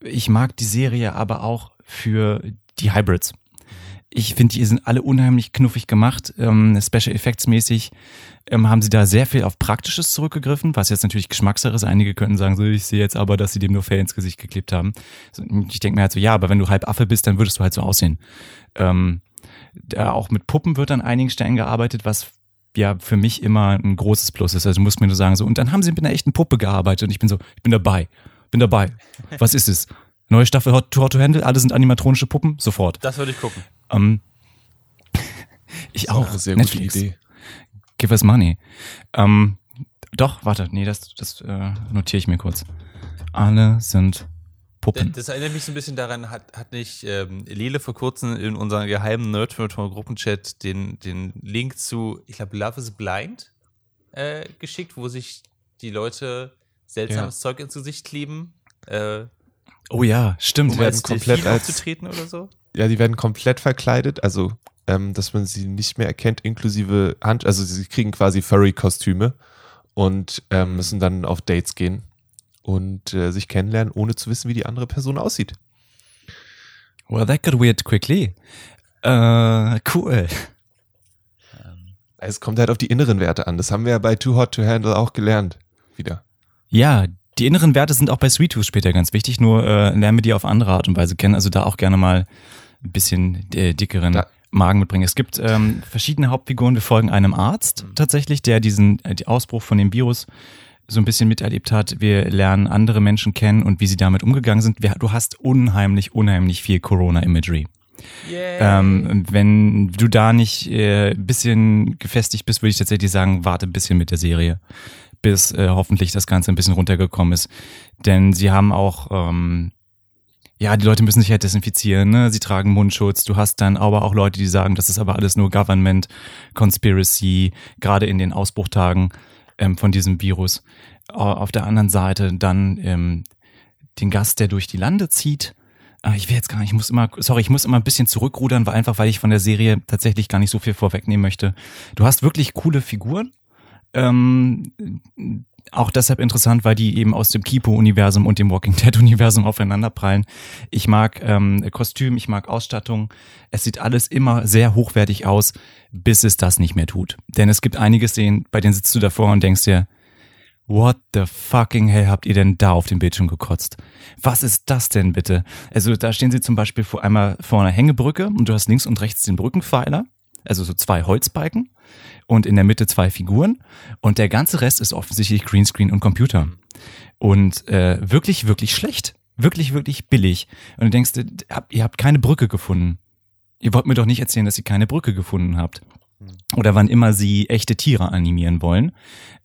Ich mag die Serie aber auch für die Hybrids. Ich finde, die sind alle unheimlich knuffig gemacht. Ähm, Special Effects mäßig ähm, haben sie da sehr viel auf Praktisches zurückgegriffen, was jetzt natürlich Geschmackssache ist. Einige könnten sagen, so, ich sehe jetzt aber, dass sie dem nur Fell ins Gesicht geklebt haben. Ich denke mir halt so, ja, aber wenn du halb Affe bist, dann würdest du halt so aussehen. Ähm, auch mit Puppen wird an einigen Stellen gearbeitet, was ja für mich immer ein großes Plus ist. Also muss mir nur sagen, so, und dann haben sie mit einer echten Puppe gearbeitet und ich bin so, ich bin dabei, bin dabei. Was ist es? Neue Staffel Hot to, Hot to Handle, alle sind animatronische Puppen, sofort. Das würde ich gucken. Ähm, ich Das auch. sehr Netflix. gute Idee. Give us money. Ähm, doch, warte, nee, das, das äh, notiere ich mir kurz. Alle sind Puppen. Das erinnert mich so ein bisschen daran, hat, hat nicht ähm, Lele vor kurzem in unserem geheimen Nerdfilm-Gruppenchat den, den Link zu, ich glaube, Love is Blind äh, geschickt, wo sich die Leute seltsames Zeug ins Gesicht kleben, äh, Oh ja, stimmt. Die um werden komplett als- aufzutreten oder so. Ja, die werden komplett verkleidet, also ähm, dass man sie nicht mehr erkennt, inklusive Hand, also sie kriegen quasi Furry-Kostüme und ähm, müssen dann auf Dates gehen und äh, sich kennenlernen, ohne zu wissen, wie die andere Person aussieht. Well, that got weird quickly. Äh, cool. Es kommt halt auf die inneren Werte an. Das haben wir ja bei Too Hot to Handle auch gelernt. Wieder. Ja, die inneren Werte sind auch bei Sweet Tooth später ganz wichtig, nur äh, lernen wir die auf andere Art und Weise kennen. Also da auch gerne mal ein bisschen äh, dickeren Da- Magen mitbringen. Es gibt ähm, verschiedene Hauptfiguren. Wir folgen einem Arzt tatsächlich, der diesen äh, die Ausbruch von dem Virus so ein bisschen miterlebt hat. Wir lernen andere Menschen kennen und wie sie damit umgegangen sind. Wir, du hast unheimlich, unheimlich viel Corona-Imagery. Ähm, wenn du da nicht äh, ein bisschen gefestigt bist, würde ich tatsächlich sagen, warte ein bisschen mit der Serie, bis äh, hoffentlich das Ganze ein bisschen runtergekommen ist. Denn sie haben auch, ähm, ja, die Leute müssen sich halt desinfizieren, ne? sie tragen Mundschutz. Du hast dann aber auch Leute, die sagen, das ist aber alles nur Government, Conspiracy, gerade in den Ausbruchtagen ähm, von diesem Virus. Au- Auf der anderen Seite dann ähm, den Gast, der durch die Lande zieht. Ah, Ich will jetzt gar nicht, ich muss immer, sorry, ich muss immer ein bisschen zurückrudern, weil einfach, weil ich von der Serie tatsächlich gar nicht so viel vorwegnehmen möchte. Du hast wirklich coole Figuren. Ähm, auch deshalb interessant, weil die eben aus dem Kipo-Universum und dem Walking Dead-Universum aufeinanderprallen. Ich mag ähm, Kostüm, ich mag Ausstattung. Es sieht alles immer sehr hochwertig aus, bis es das nicht mehr tut. Denn es gibt einige Szenen, bei denen sitzt du davor und denkst dir, What the fucking hell habt ihr denn da auf dem Bildschirm gekotzt? Was ist das denn bitte? Also da stehen sie zum Beispiel vor einmal vor einer Hängebrücke und du hast links und rechts den Brückenpfeiler, also so zwei Holzbalken und in der Mitte zwei Figuren und der ganze Rest ist offensichtlich Greenscreen und Computer. Und äh, wirklich, wirklich schlecht. Wirklich, wirklich billig. Und du denkst, ihr habt- ihr habt keine Brücke gefunden. Ihr wollt mir doch nicht erzählen, dass ihr keine Brücke gefunden habt. Oder wann immer sie echte Tiere animieren wollen,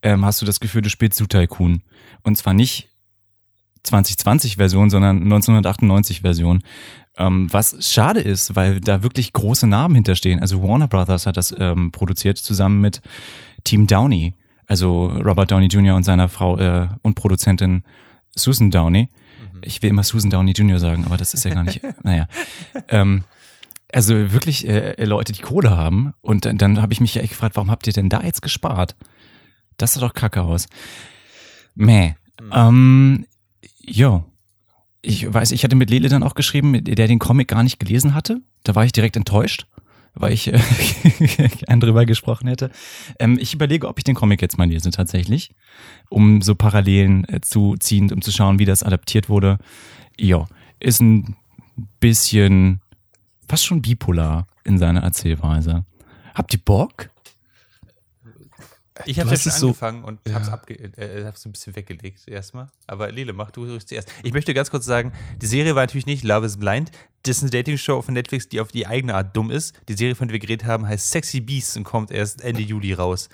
ähm, hast du das Gefühl, du spielst Zoo Tycoon. Und zwar nicht 2020-Version, sondern 1998-Version. Ähm, was schade ist, weil da wirklich große Namen hinterstehen. Also Warner Brothers hat das ähm, produziert zusammen mit Team Downey. Also Robert Downey Jr. und seiner Frau äh, und Produzentin Susan Downey. Ich will immer Susan Downey Jr. sagen, aber das ist ja gar nicht. naja. Ähm, also wirklich äh, Leute, die Kohle haben. Und dann, dann habe ich mich ja echt gefragt, warum habt ihr denn da jetzt gespart? Das sah doch kacke aus. Meh. Ähm, jo. Ich weiß, ich hatte mit Lele dann auch geschrieben, der den Comic gar nicht gelesen hatte. Da war ich direkt enttäuscht, weil ich äh, gern drüber gesprochen hätte. Ähm, ich überlege, ob ich den Comic jetzt mal lese tatsächlich, um so Parallelen äh, zu ziehen, um zu schauen, wie das adaptiert wurde. Ja, ist ein bisschen fast schon bipolar in seiner Erzählweise. Habt ihr Bock? Ich habe ja schon es so- angefangen und Ja. hab's, abge äh, hab's ein bisschen weggelegt erstmal. Aber Lele, mach du ruhig zuerst. Ich möchte ganz kurz sagen, die Serie war natürlich nicht Love is Blind. Das ist eine Dating-Show von Netflix, die auf die eigene Art dumm ist. Die Serie, von der wir geredet haben, heißt Sexy Beast und kommt erst Ende Juli raus.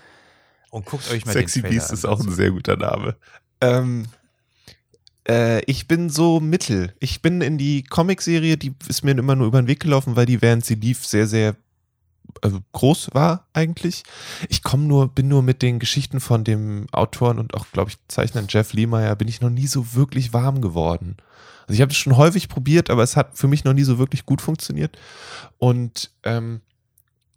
Und guckt euch mal Sexy den Trailer Beast an. ist auch ein sehr guter Name. Ähm, äh, ich bin so mittel. Ich bin in die Comicserie, die ist mir immer nur über den Weg gelaufen, weil die während sie lief sehr, sehr äh, groß war eigentlich. Ich komme nur, bin nur mit den Geschichten von dem Autoren und auch, glaube ich, Zeichner Jeff Lemire, bin ich noch nie so wirklich warm geworden. Also ich habe es schon häufig probiert, aber es hat für mich noch nie so wirklich gut funktioniert. Und ähm,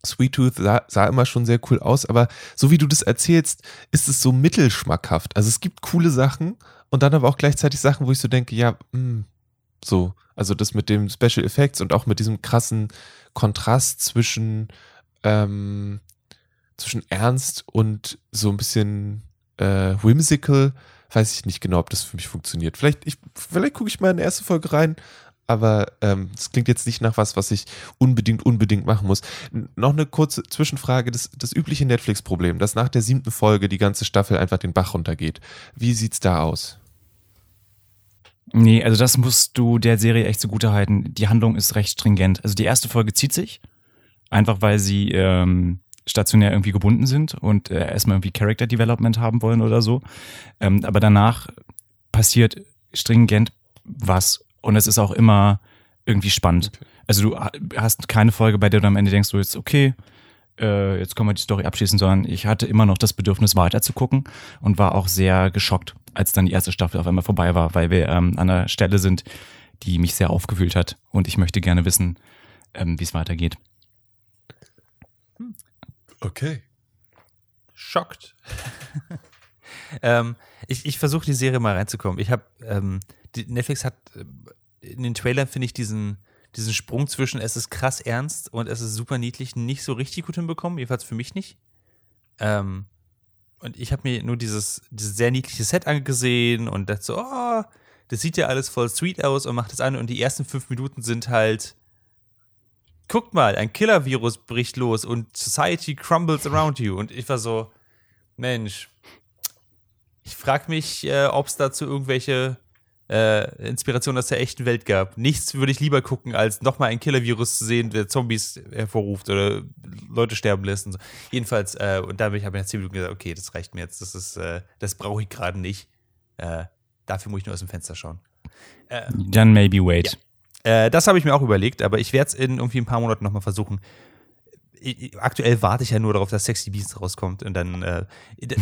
Sweet Tooth sah, sah, immer schon sehr cool aus, aber so wie du das erzählst, ist es so mittelschmackhaft. Also es gibt coole Sachen und dann aber auch gleichzeitig Sachen, wo ich so denke, ja, mh, hm, so. Also das mit dem Special Effects und auch mit diesem krassen Kontrast zwischen, ähm, zwischen Ernst und so ein bisschen äh, whimsical, weiß ich nicht genau, ob das für mich funktioniert. Vielleicht, vielleicht gucke ich mal in die erste Folge rein, aber ähm, das klingt jetzt nicht nach was, was ich unbedingt, unbedingt machen muss. Noch eine kurze Zwischenfrage, das, das übliche Netflix-Problem, dass nach der siebten Folge die ganze Staffel einfach den Bach runtergeht. Wie sieht's da aus? Nee, also das musst du der Serie echt zugute halten. Die Handlung ist recht stringent. Also die erste Folge zieht sich, einfach weil sie ähm, stationär irgendwie gebunden sind und äh, erstmal irgendwie Character Development haben wollen oder so. Ähm, aber danach passiert stringent was und es ist auch immer irgendwie spannend. Okay. Also du hast keine Folge, bei der du am Ende denkst, du jetzt okay, äh, jetzt können wir die Story abschließen, sondern ich hatte immer noch das Bedürfnis weiter zu gucken und war auch sehr geschockt, als dann die erste Staffel auf einmal vorbei war, weil wir ähm, an einer Stelle sind, die mich sehr aufgewühlt hat und ich möchte gerne wissen, ähm, wie es weitergeht. Okay. Schockt. ähm, ich ich versuche die Serie mal reinzukommen. Ich habe ähm, Netflix hat äh, in den Trailern, finde ich, diesen, diesen Sprung zwischen es ist krass ernst und es ist super niedlich nicht so richtig gut hinbekommen, jedenfalls für mich nicht. Ähm, und ich habe mir nur dieses, dieses sehr niedliche Set angesehen und dachte so, oh, das sieht ja alles voll sweet aus und macht das an und die ersten fünf Minuten sind halt, guckt mal, ein Killer-Virus bricht los und Society crumbles around you. Und ich war so, Mensch, ich frage mich, äh, ob es dazu irgendwelche äh, Inspiration aus der echten Welt gab. Nichts würde ich lieber gucken, als nochmal ein Killer-Virus zu sehen, der Zombies hervorruft oder Leute sterben lässt und so. Jedenfalls, äh, und da habe ich nach zehn Minuten gesagt, okay, das reicht mir jetzt, das ist, äh, das brauche ich gerade nicht. Äh, dafür muss ich nur aus dem Fenster schauen. Äh, Dann maybe wait. Ja. Äh, das habe ich mir auch überlegt, aber ich werde es in irgendwie ein paar Monaten nochmal versuchen aktuell warte ich ja nur darauf, dass Sexy Beast rauskommt und dann äh,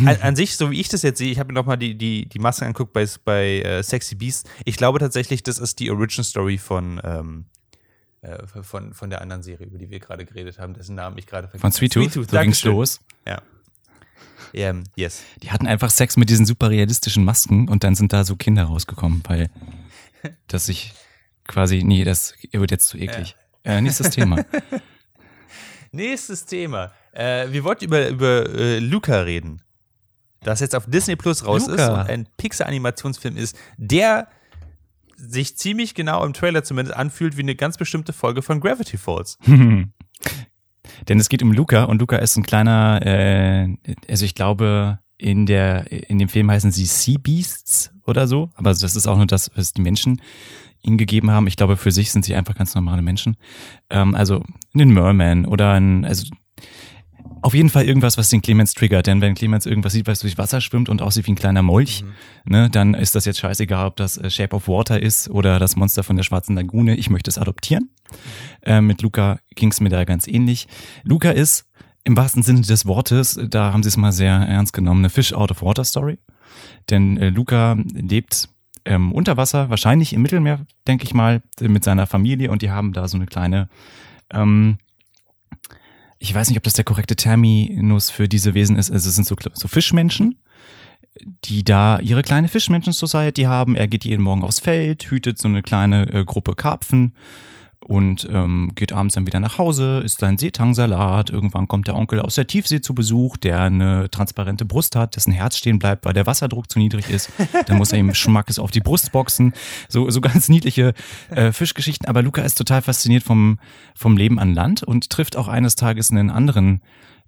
an, an, sich, so wie ich das jetzt sehe, ich habe mir nochmal die, die, die Maske angeguckt bei, bei äh, Sexy Beast. Ich glaube tatsächlich, das ist die Origin Story von, ähm, äh, von, von der anderen Serie, über die wir gerade geredet haben, dessen Namen ich gerade vergessen habe. Von Sweet Tooth, Sweet Tooth. ging's los. Ja. Um, yes. Die hatten einfach Sex mit diesen super realistischen Masken und dann sind da so Kinder rausgekommen, weil das sich quasi, nee, das wird jetzt zu eklig. Ja. Äh, nächstes Thema. Nächstes Thema. Äh, wir wollten über, über äh, Luca reden. Das jetzt auf Disney Plus raus Luca. ist und ein Pixar-Animationsfilm ist, der sich ziemlich genau im Trailer zumindest anfühlt wie eine ganz bestimmte Folge von Gravity Falls. Denn es geht um Luca und Luca ist ein kleiner, äh, also ich glaube, in der in dem Film heißen sie Sea Beasts oder so, aber das ist auch nur das, was die Menschen ihnen gegeben haben. Ich glaube, für sich sind sie einfach ganz normale Menschen. Ähm, also ein Merman oder ein, also auf jeden Fall irgendwas, was den Clemens triggert. Denn wenn Clemens irgendwas sieht, was durch Wasser schwimmt und aussieht wie ein kleiner Molch, mhm. ne, dann ist das jetzt scheißegal, ob das äh, Shape of Water ist oder das Monster von der Schwarzen Lagune. Ich möchte es adoptieren. Äh, mit Luca ging es mir da ganz ähnlich. Luca ist im wahrsten Sinne des Wortes, da haben sie es mal sehr ernst genommen, eine Fish out of Water Story. Denn äh, Luca lebt ähm, unter Wasser, wahrscheinlich im Mittelmeer, denke ich mal, mit seiner Familie und die haben da so eine kleine, ähm, ich weiß nicht, ob das der korrekte Terminus für diese Wesen ist, also es sind so, so Fischmenschen, die da ihre kleine Fischmenschen-Society haben. Er geht jeden Morgen aufs Feld, hütet so eine kleine äh, Gruppe Karpfen und ähm, geht abends dann wieder nach Hause, isst seinen Seetangsalat. Irgendwann kommt der Onkel aus der Tiefsee zu Besuch, der eine transparente Brust hat, dessen Herz stehen bleibt, weil der Wasserdruck zu niedrig ist. Dann muss er ihm Schmackes auf die Brust boxen. So, so ganz niedliche äh, Fischgeschichten. Aber Luca ist total fasziniert vom, vom Leben an Land und trifft auch eines Tages einen anderen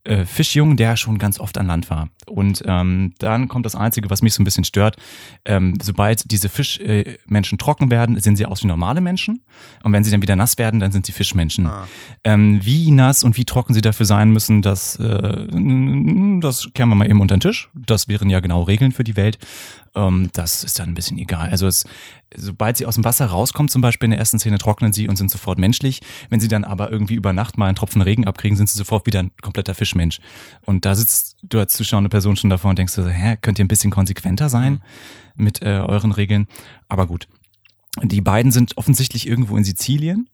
äh, Fischjungen, der schon ganz oft an Land war. Und ähm, dann kommt das Einzige, was mich so ein bisschen stört. Ähm, sobald diese Fischmenschen äh, trocken werden, sehen sie aus wie normale Menschen. Und wenn sie dann wieder nass werden, dann sind sie Fischmenschen. Ah. Ähm, wie nass und wie trocken sie dafür sein müssen, das, äh, das kehren wir mal eben unter den Tisch. Das wären ja genau Regeln für die Welt. Ähm, das ist dann ein bisschen egal. Also es, sobald sie aus dem Wasser rauskommt, zum Beispiel in der ersten Szene, trocknen sie und sind sofort menschlich. Wenn sie dann aber irgendwie über Nacht mal einen Tropfen Regen abkriegen, sind sie sofort wieder ein kompletter Fischmensch. Und da sitzt du als zuschauende Person schon davor und denkst so, hä, könnt ihr ein bisschen konsequenter sein mit äh, euren Regeln? Aber gut. Die beiden sind offensichtlich irgendwo in Sizilien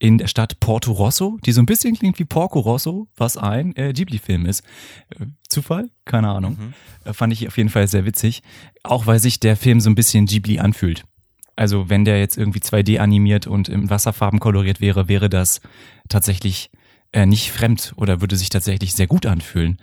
in der Stadt Porto Rosso, die so ein bisschen klingt wie Porco Rosso, was ein äh, Ghibli-Film ist. Äh, Zufall? Keine Ahnung. Mhm. Äh, fand ich auf jeden Fall sehr witzig. Auch weil sich der Film so ein bisschen Ghibli anfühlt. Also wenn der jetzt irgendwie 2D animiert und in Wasserfarben koloriert wäre, wäre das tatsächlich äh, nicht fremd oder würde sich tatsächlich sehr gut anfühlen.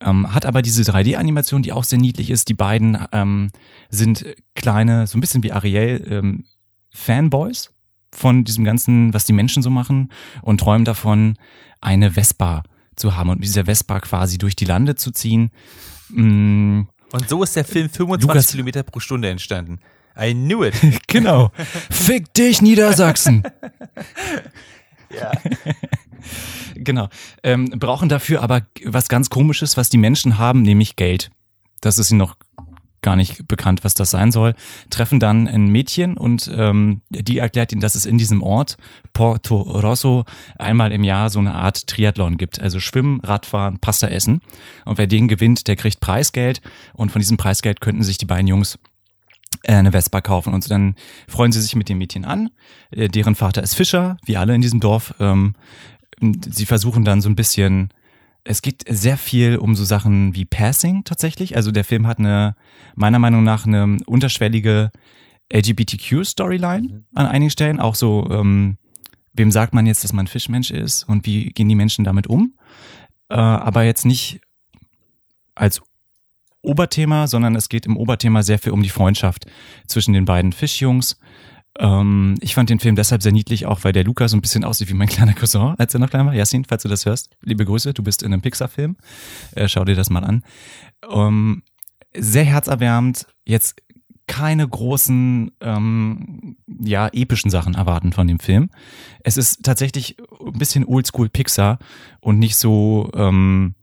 Ähm, hat aber diese 3D-Animation, die auch sehr niedlich ist. Die beiden ähm, sind kleine, so ein bisschen wie Ariel, ähm, Fanboys von diesem ganzen, was die Menschen so machen und träumen davon, eine Vespa zu haben und mit dieser Vespa quasi durch die Lande zu ziehen. Mm, Und so ist der Film 25 Lukas- Kilometer pro Stunde entstanden. I knew it. genau. Fick dich, Niedersachsen. ja. Genau. Ähm, brauchen dafür aber was ganz Komisches, was die Menschen haben, nämlich Geld. Das ist ihnen noch gar nicht bekannt, was das sein soll. Treffen dann ein Mädchen und ähm, die erklärt ihnen, dass es in diesem Ort, Porto Rosso, einmal im Jahr so eine Art Triathlon gibt. Also Schwimmen, Radfahren, Pasta essen. Und wer den gewinnt, der kriegt Preisgeld. Und von diesem Preisgeld könnten sich die beiden Jungs äh, eine Vespa kaufen. Und dann freuen sie sich mit dem Mädchen an. Äh, Deren Vater ist Fischer, wie alle in diesem Dorf. Ähm, sie versuchen dann so ein bisschen, es geht sehr viel um so Sachen wie Passing tatsächlich. Also der Film hat eine, meiner Meinung nach, eine unterschwellige LGBTQ-Storyline an einigen Stellen. Auch so, ähm, wem sagt man jetzt, dass man Fischmensch ist und wie gehen die Menschen damit um? Äh, aber jetzt nicht als Oberthema, sondern es geht im Oberthema sehr viel um die Freundschaft zwischen den beiden Fischjungs. Ähm, ich fand den Film deshalb sehr niedlich, auch weil der Lukas so ein bisschen aussieht wie mein kleiner Cousin, als er noch klein war. Yasin, falls du das hörst, liebe Grüße, du bist in einem Pixar-Film. Äh, schau dir das mal an. Ähm, sehr herzerwärmend, jetzt keine großen, ähm, ja, epischen Sachen erwarten von dem Film. Es ist tatsächlich ein bisschen oldschool Pixar und nicht so, ähm,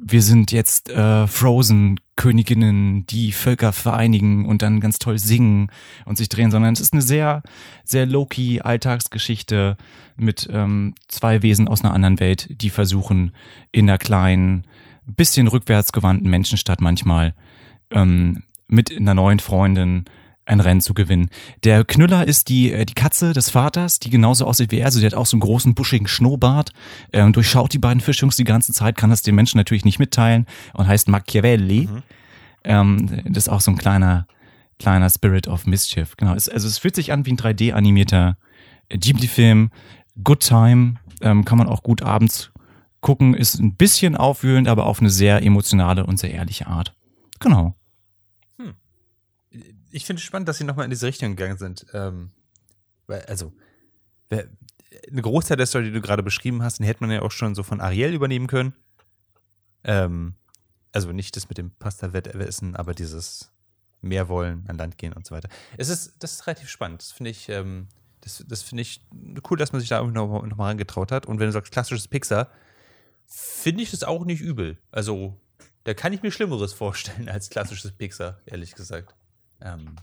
wir sind jetzt äh, Frozen Königinnen, die Völker vereinigen und dann ganz toll singen und sich drehen, sondern es ist eine sehr, sehr low-key Alltagsgeschichte mit ähm, zwei Wesen aus einer anderen Welt, die versuchen in einer kleinen, bisschen rückwärtsgewandten Menschenstadt manchmal ähm, mit einer neuen Freundin ein Rennen zu gewinnen. Der Knüller ist die, äh, die Katze des Vaters, die genauso aussieht wie er. Also die hat auch so einen großen, buschigen Schnurrbart äh, und durchschaut die beiden Fischjungs die ganze Zeit, kann das den Menschen natürlich nicht mitteilen und heißt Machiavelli. Ähm, das ist auch so ein kleiner, kleiner Spirit of Mischief. Genau. Es, also es fühlt sich an wie ein 3D-animierter Ghibli-Film. Good Time, ähm, kann man auch gut abends gucken, ist ein bisschen aufwühlend, aber auf eine sehr emotionale und sehr ehrliche Art. Genau. Ich finde es spannend, dass sie nochmal in diese Richtung gegangen sind. Ähm, also, eine Großteil der Story, die du gerade beschrieben hast, den hätte man ja auch schon so von Ariel übernehmen können. Ähm, also nicht das mit dem Pasta-Wettessen, aber dieses mehr wollen, an Land gehen und so weiter. Es ist, das ist relativ spannend. Das finde ich, ähm, das, das finde ich cool, dass man sich da irgendwie noch, noch mal hat. Und wenn du sagst, klassisches Pixar, finde ich das auch nicht übel. Also, da kann ich mir Schlimmeres vorstellen als klassisches Pixar, ehrlich gesagt. Ähm,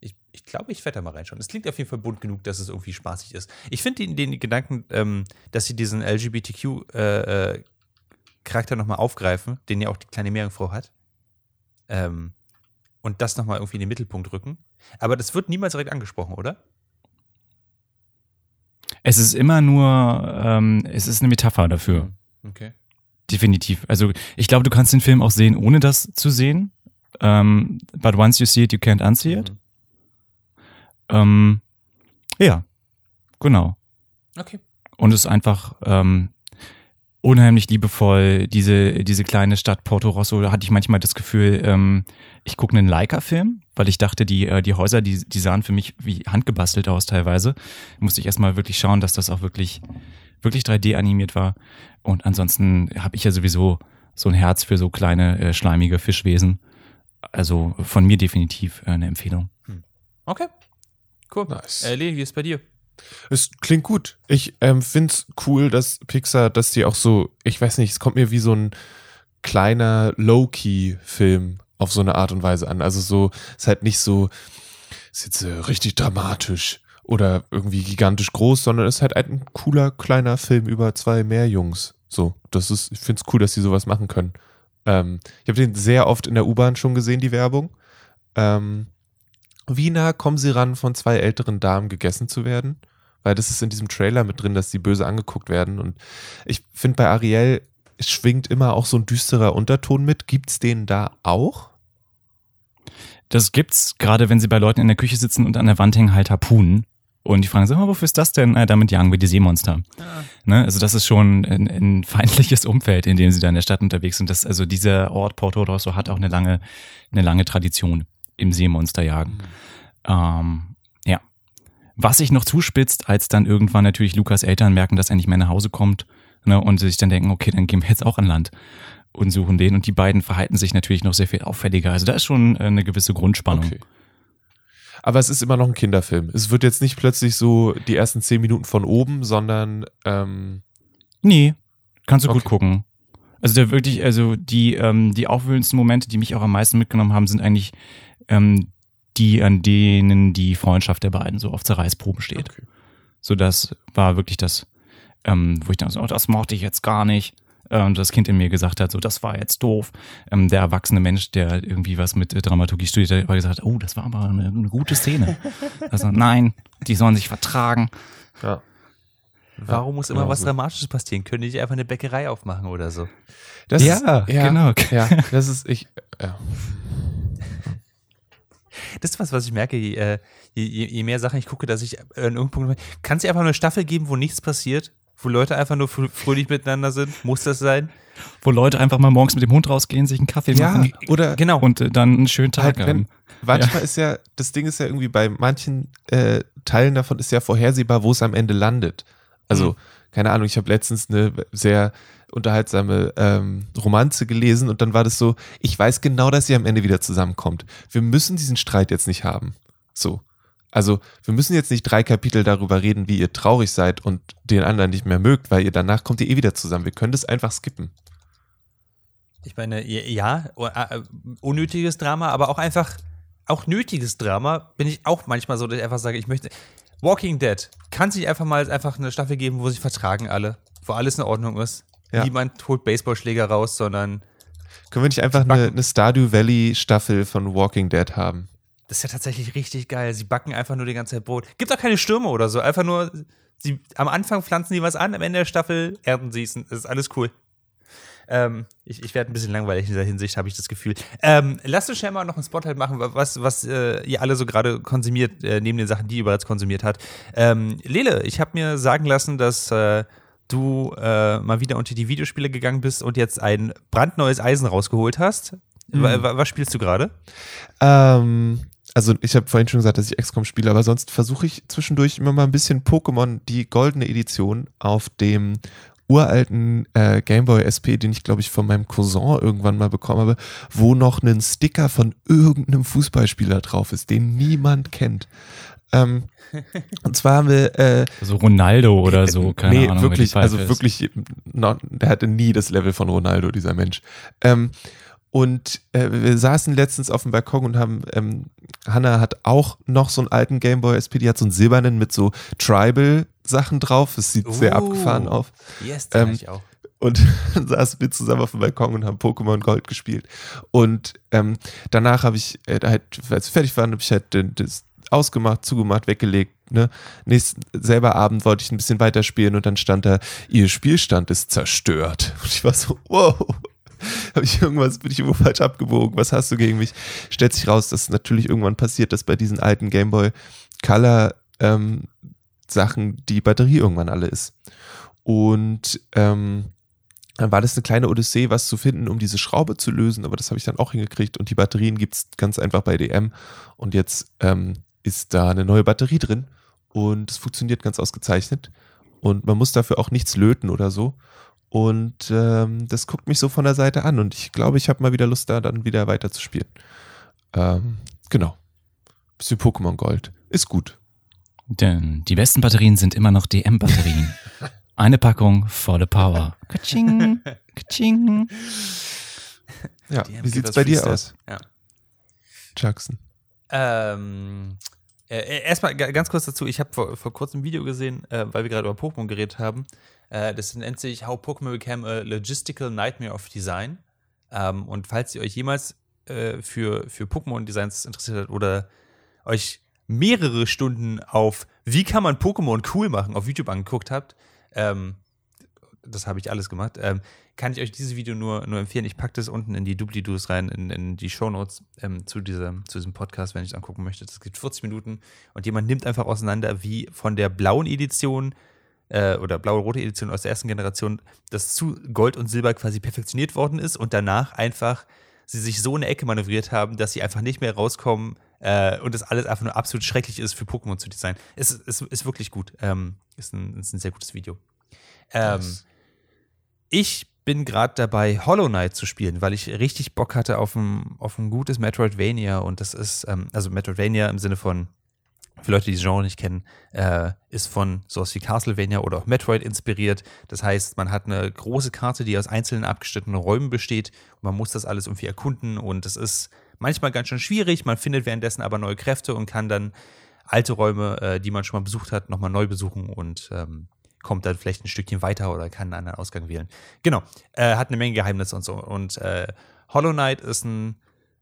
ich ich glaube, ich werde da mal reinschauen. Es klingt auf jeden Fall bunt genug, dass es irgendwie spaßig ist. Ich finde den, den Gedanken, ähm, dass sie diesen LGBTQ-Charakter äh, nochmal aufgreifen, den ja auch die kleine Meerjungfrau hat, ähm, und das nochmal irgendwie in den Mittelpunkt rücken. Aber das wird niemals direkt angesprochen, oder? Es ist immer nur, ähm, es ist eine Metapher dafür. Okay. Definitiv. Also ich glaube, du kannst den Film auch sehen, ohne das zu sehen. Ähm, but once you see it, you can't unsee it. Mhm. Ähm, ja, genau. Okay. Und es ist einfach ähm, unheimlich liebevoll. Diese, diese kleine Stadt Porto Rosso, da hatte ich manchmal das Gefühl, ich gucke einen Leica-Film, weil ich dachte, die, äh, die Häuser, die, die sahen für mich wie handgebastelt aus teilweise. Musste ich erstmal wirklich schauen, dass das auch wirklich, wirklich 3D animiert war. Und ansonsten habe ich ja sowieso so ein Herz für so kleine, äh, schleimige Fischwesen. Also von mir definitiv äh, eine Empfehlung. Okay. Cool. Nice. Lee, wie ist bei dir? Es klingt gut. Ich ähm, finde es cool, dass Pixar, dass die auch so, ich weiß nicht, es kommt mir wie so ein kleiner Low-Key-Film auf so eine Art und Weise an. Also so, ist halt nicht so, ist jetzt äh, richtig dramatisch oder irgendwie gigantisch groß, sondern ist halt ein cooler, kleiner Film über zwei Meerjungs. So, das ist, ich finde es cool, dass sie sowas machen können. Ähm, ich habe den sehr oft in der U-Bahn schon gesehen, die Werbung. Ähm, wie nah kommen sie ran, von zwei älteren Damen gegessen zu werden? Weil das ist in diesem Trailer mit drin, dass sie böse angeguckt werden. Und ich finde, bei Ariel schwingt immer auch so ein düsterer Unterton mit. Gibt es den da auch? Das gibt's, gerade wenn sie bei Leuten in der Küche sitzen und an der Wand hängen halt Harpunen. Und die fragen sich, oh, wofür ist das denn? Äh, damit jagen wir die Seemonster. Ja. Ne? Also das ist schon ein, ein, feindliches Umfeld, in dem sie da in der Stadt unterwegs sind. Das, also dieser Ort Porto Rosso hat auch eine lange, eine lange Tradition im Seemonsterjagen. Mhm. Ähm, ja. Was sich noch zuspitzt, als dann irgendwann natürlich Lukas Eltern merken, dass er nicht mehr nach Hause kommt ne, und sich dann denken, okay, dann gehen wir jetzt auch an Land und suchen den. Und die beiden verhalten sich natürlich noch sehr viel auffälliger. Also da ist schon äh, eine gewisse Grundspannung. Okay. Aber es ist immer noch ein Kinderfilm. Es wird jetzt nicht plötzlich so die ersten zehn Minuten von oben, sondern ähm Nee, kannst du okay. gut gucken. Also der wirklich, also die, ähm, die aufwühlendsten Momente, die mich auch am meisten mitgenommen haben, sind eigentlich ähm, die, an denen die Freundschaft der beiden so auf Zerreißproben steht. Okay. So, das war wirklich das, ähm, wo ich dann so, oh, das mochte ich jetzt gar nicht ähm, das Kind in mir gesagt hat, so das war jetzt doof. Ähm, der erwachsene Mensch, der irgendwie was mit Dramaturgie studiert hat, war gesagt, oh, das war aber eine, eine gute Szene. also nein, die sollen sich vertragen. Ja. Warum muss immer genau was Dramatisches passieren? Können die nicht einfach eine Bäckerei aufmachen oder so? Das ja, ist, ja, genau. Ja, das ist ich. Ja. Das ist was, was ich merke, je, äh, je, je mehr Sachen ich gucke, dass ich an irgendeinem Punkt. Kann es einfach eine Staffel geben, wo nichts passiert? Wo Leute einfach nur fröhlich miteinander sind? Muss das sein? Wo Leute einfach mal morgens mit dem Hund rausgehen, sich einen Kaffee ja, machen. Oder genau. Und äh, dann einen schönen Tag halt, haben. Manchmal ja. ist ja, das Ding ist ja irgendwie bei manchen äh, Teilen davon ist ja vorhersehbar, wo es am Ende landet. Also, mhm. keine Ahnung, ich habe letztens eine sehr unterhaltsame ähm, Romanze gelesen und dann war das so, ich weiß genau, dass sie am Ende wieder zusammenkommt. Wir müssen diesen Streit jetzt nicht haben. So. Also wir müssen jetzt nicht drei Kapitel darüber reden, wie ihr traurig seid und den anderen nicht mehr mögt, weil ihr danach kommt ihr eh wieder zusammen. Wir können das einfach skippen. Ich meine, ja, unnötiges Drama, aber auch einfach, auch nötiges Drama bin ich auch manchmal so, dass ich einfach sage, ich möchte. Walking Dead kann sich einfach mal einfach eine Staffel geben, wo sich vertragen alle, wo alles in Ordnung ist. Ja. Niemand holt Baseballschläger raus, sondern. Können wir nicht einfach eine, eine Stardew Valley Staffel von Walking Dead haben? Das ist ja tatsächlich richtig geil. Sie backen einfach nur die ganze Zeit Brot. Gibt auch keine Stürme oder so. Einfach nur, sie, am Anfang pflanzen sie was an, am Ende der Staffel ernten sie es. Das ist alles cool. Ähm, ich, ich werde ein bisschen langweilig in dieser Hinsicht, habe ich das Gefühl. Ähm, lasst uns schnell mal noch ein Spotlight machen, was, was äh, ihr alle so gerade konsumiert, äh, neben den Sachen, die ihr bereits konsumiert habt. Ähm, Lele, ich habe mir sagen lassen, dass äh, du äh, mal wieder unter die Videospiele gegangen bist und jetzt ein brandneues Eisen rausgeholt hast. Mhm. Was spielst du gerade? Ähm, also ich habe vorhin schon gesagt, dass ich XCOM spiele, aber sonst versuche ich zwischendurch immer mal ein bisschen Pokémon, die goldene Edition auf dem uralten äh, Gameboy SP, den ich glaube ich von meinem Cousin irgendwann mal bekommen habe, wo noch ein Sticker von irgendeinem Fußballspieler drauf ist, den niemand kennt. Ähm, und zwar haben wir äh, also Ronaldo oder so, keine nee, Ahnung. Wirklich, also wirklich, not, der hatte nie das Level von Ronaldo, dieser Mensch. Ähm, und äh, wir saßen letztens auf dem Balkon und haben, ähm, Hannah hat auch noch so einen alten Gameboy SP, die hat so einen silbernen mit so Tribal-Sachen drauf. Das sieht uh, sehr abgefahren auf. Yes, den ähm, ich auch. Und dann saßen wir zusammen auf dem Balkon und haben Pokémon Gold gespielt. Und ähm, danach habe ich, äh, halt, als wir fertig waren, habe ich halt das ausgemacht, zugemacht, weggelegt. Ne? Nächsten, selber Abend wollte ich ein bisschen weiterspielen und dann stand da, ihr Spielstand ist zerstört. Und ich war so, wow, habe ich irgendwas, bin ich irgendwo falsch abgebogen, was hast du gegen mich? Stellt sich raus, dass natürlich irgendwann passiert, dass bei diesen alten Gameboy Color ähm, Sachen die Batterie irgendwann alle ist. Und ähm, dann war das eine kleine Odyssee, was zu finden, um diese Schraube zu lösen, aber das habe ich dann auch hingekriegt und die Batterien gibt es ganz einfach bei DM und jetzt ähm, ist da eine neue Batterie drin und es funktioniert ganz ausgezeichnet und man muss dafür auch nichts löten oder so und ähm, das guckt mich so von der Seite an und ich glaube, ich habe mal wieder Lust, da dann wieder weiter zu spielen. Ähm, genau. Bisschen Pokémon Gold. Ist gut. Denn die besten Batterien sind immer noch DM-Batterien. Eine Packung volle Power. Kaching, kaching. Ja, haben wie sieht's bei dir Freestyle. aus, Ja. Jackson? Ähm, äh, erstmal ga- ganz kurz dazu, ich habe vor, vor kurzem ein Video gesehen, äh, weil wir gerade über Pokémon geredet haben. Äh, das nennt sich How Pokémon Became a Logistical Nightmare of Design. Ähm, und falls ihr euch jemals äh, für, für Pokémon-Designs interessiert habt oder euch mehrere Stunden auf wie kann man Pokémon cool machen auf YouTube angeguckt habt, ähm, das habe ich alles gemacht, ähm, kann ich euch dieses Video nur, nur empfehlen. Ich packe das unten in die Doobly-Doos rein, in, in die Shownotes ähm, zu, diesem, zu diesem Podcast, wenn ich es angucken möchte. Das gibt 40 Minuten und jemand nimmt einfach auseinander, wie von der blauen Edition äh, oder blaue-rote Edition aus der ersten Generation das zu Gold und Silber quasi perfektioniert worden ist und danach einfach sie sich so in eine Ecke manövriert haben, dass sie einfach nicht mehr rauskommen äh, und das alles einfach nur absolut schrecklich ist für Pokémon zu designen. Es ist, ist, wirklich gut. Ähm, ist, ein, ist ein sehr gutes Video. Ähm, ich bin gerade dabei, Hollow Knight zu spielen, weil ich richtig Bock hatte auf ein, auf ein gutes Metroidvania und das ist, ähm, also Metroidvania im Sinne von, für Leute, die das Genre nicht kennen, äh, ist von sowas wie Castlevania oder auch Metroid inspiriert. Das heißt, man hat eine große Karte, die aus einzelnen abgeschnittenen Räumen besteht und man muss das alles irgendwie erkunden und es ist manchmal ganz schön schwierig. Man findet währenddessen aber neue Kräfte und kann dann alte Räume, äh, die man schon mal besucht hat, nochmal neu besuchen und ähm, kommt dann vielleicht ein Stückchen weiter oder kann einen anderen Ausgang wählen. Genau, äh, hat eine Menge Geheimnisse und so. Und äh, Hollow Knight ist ein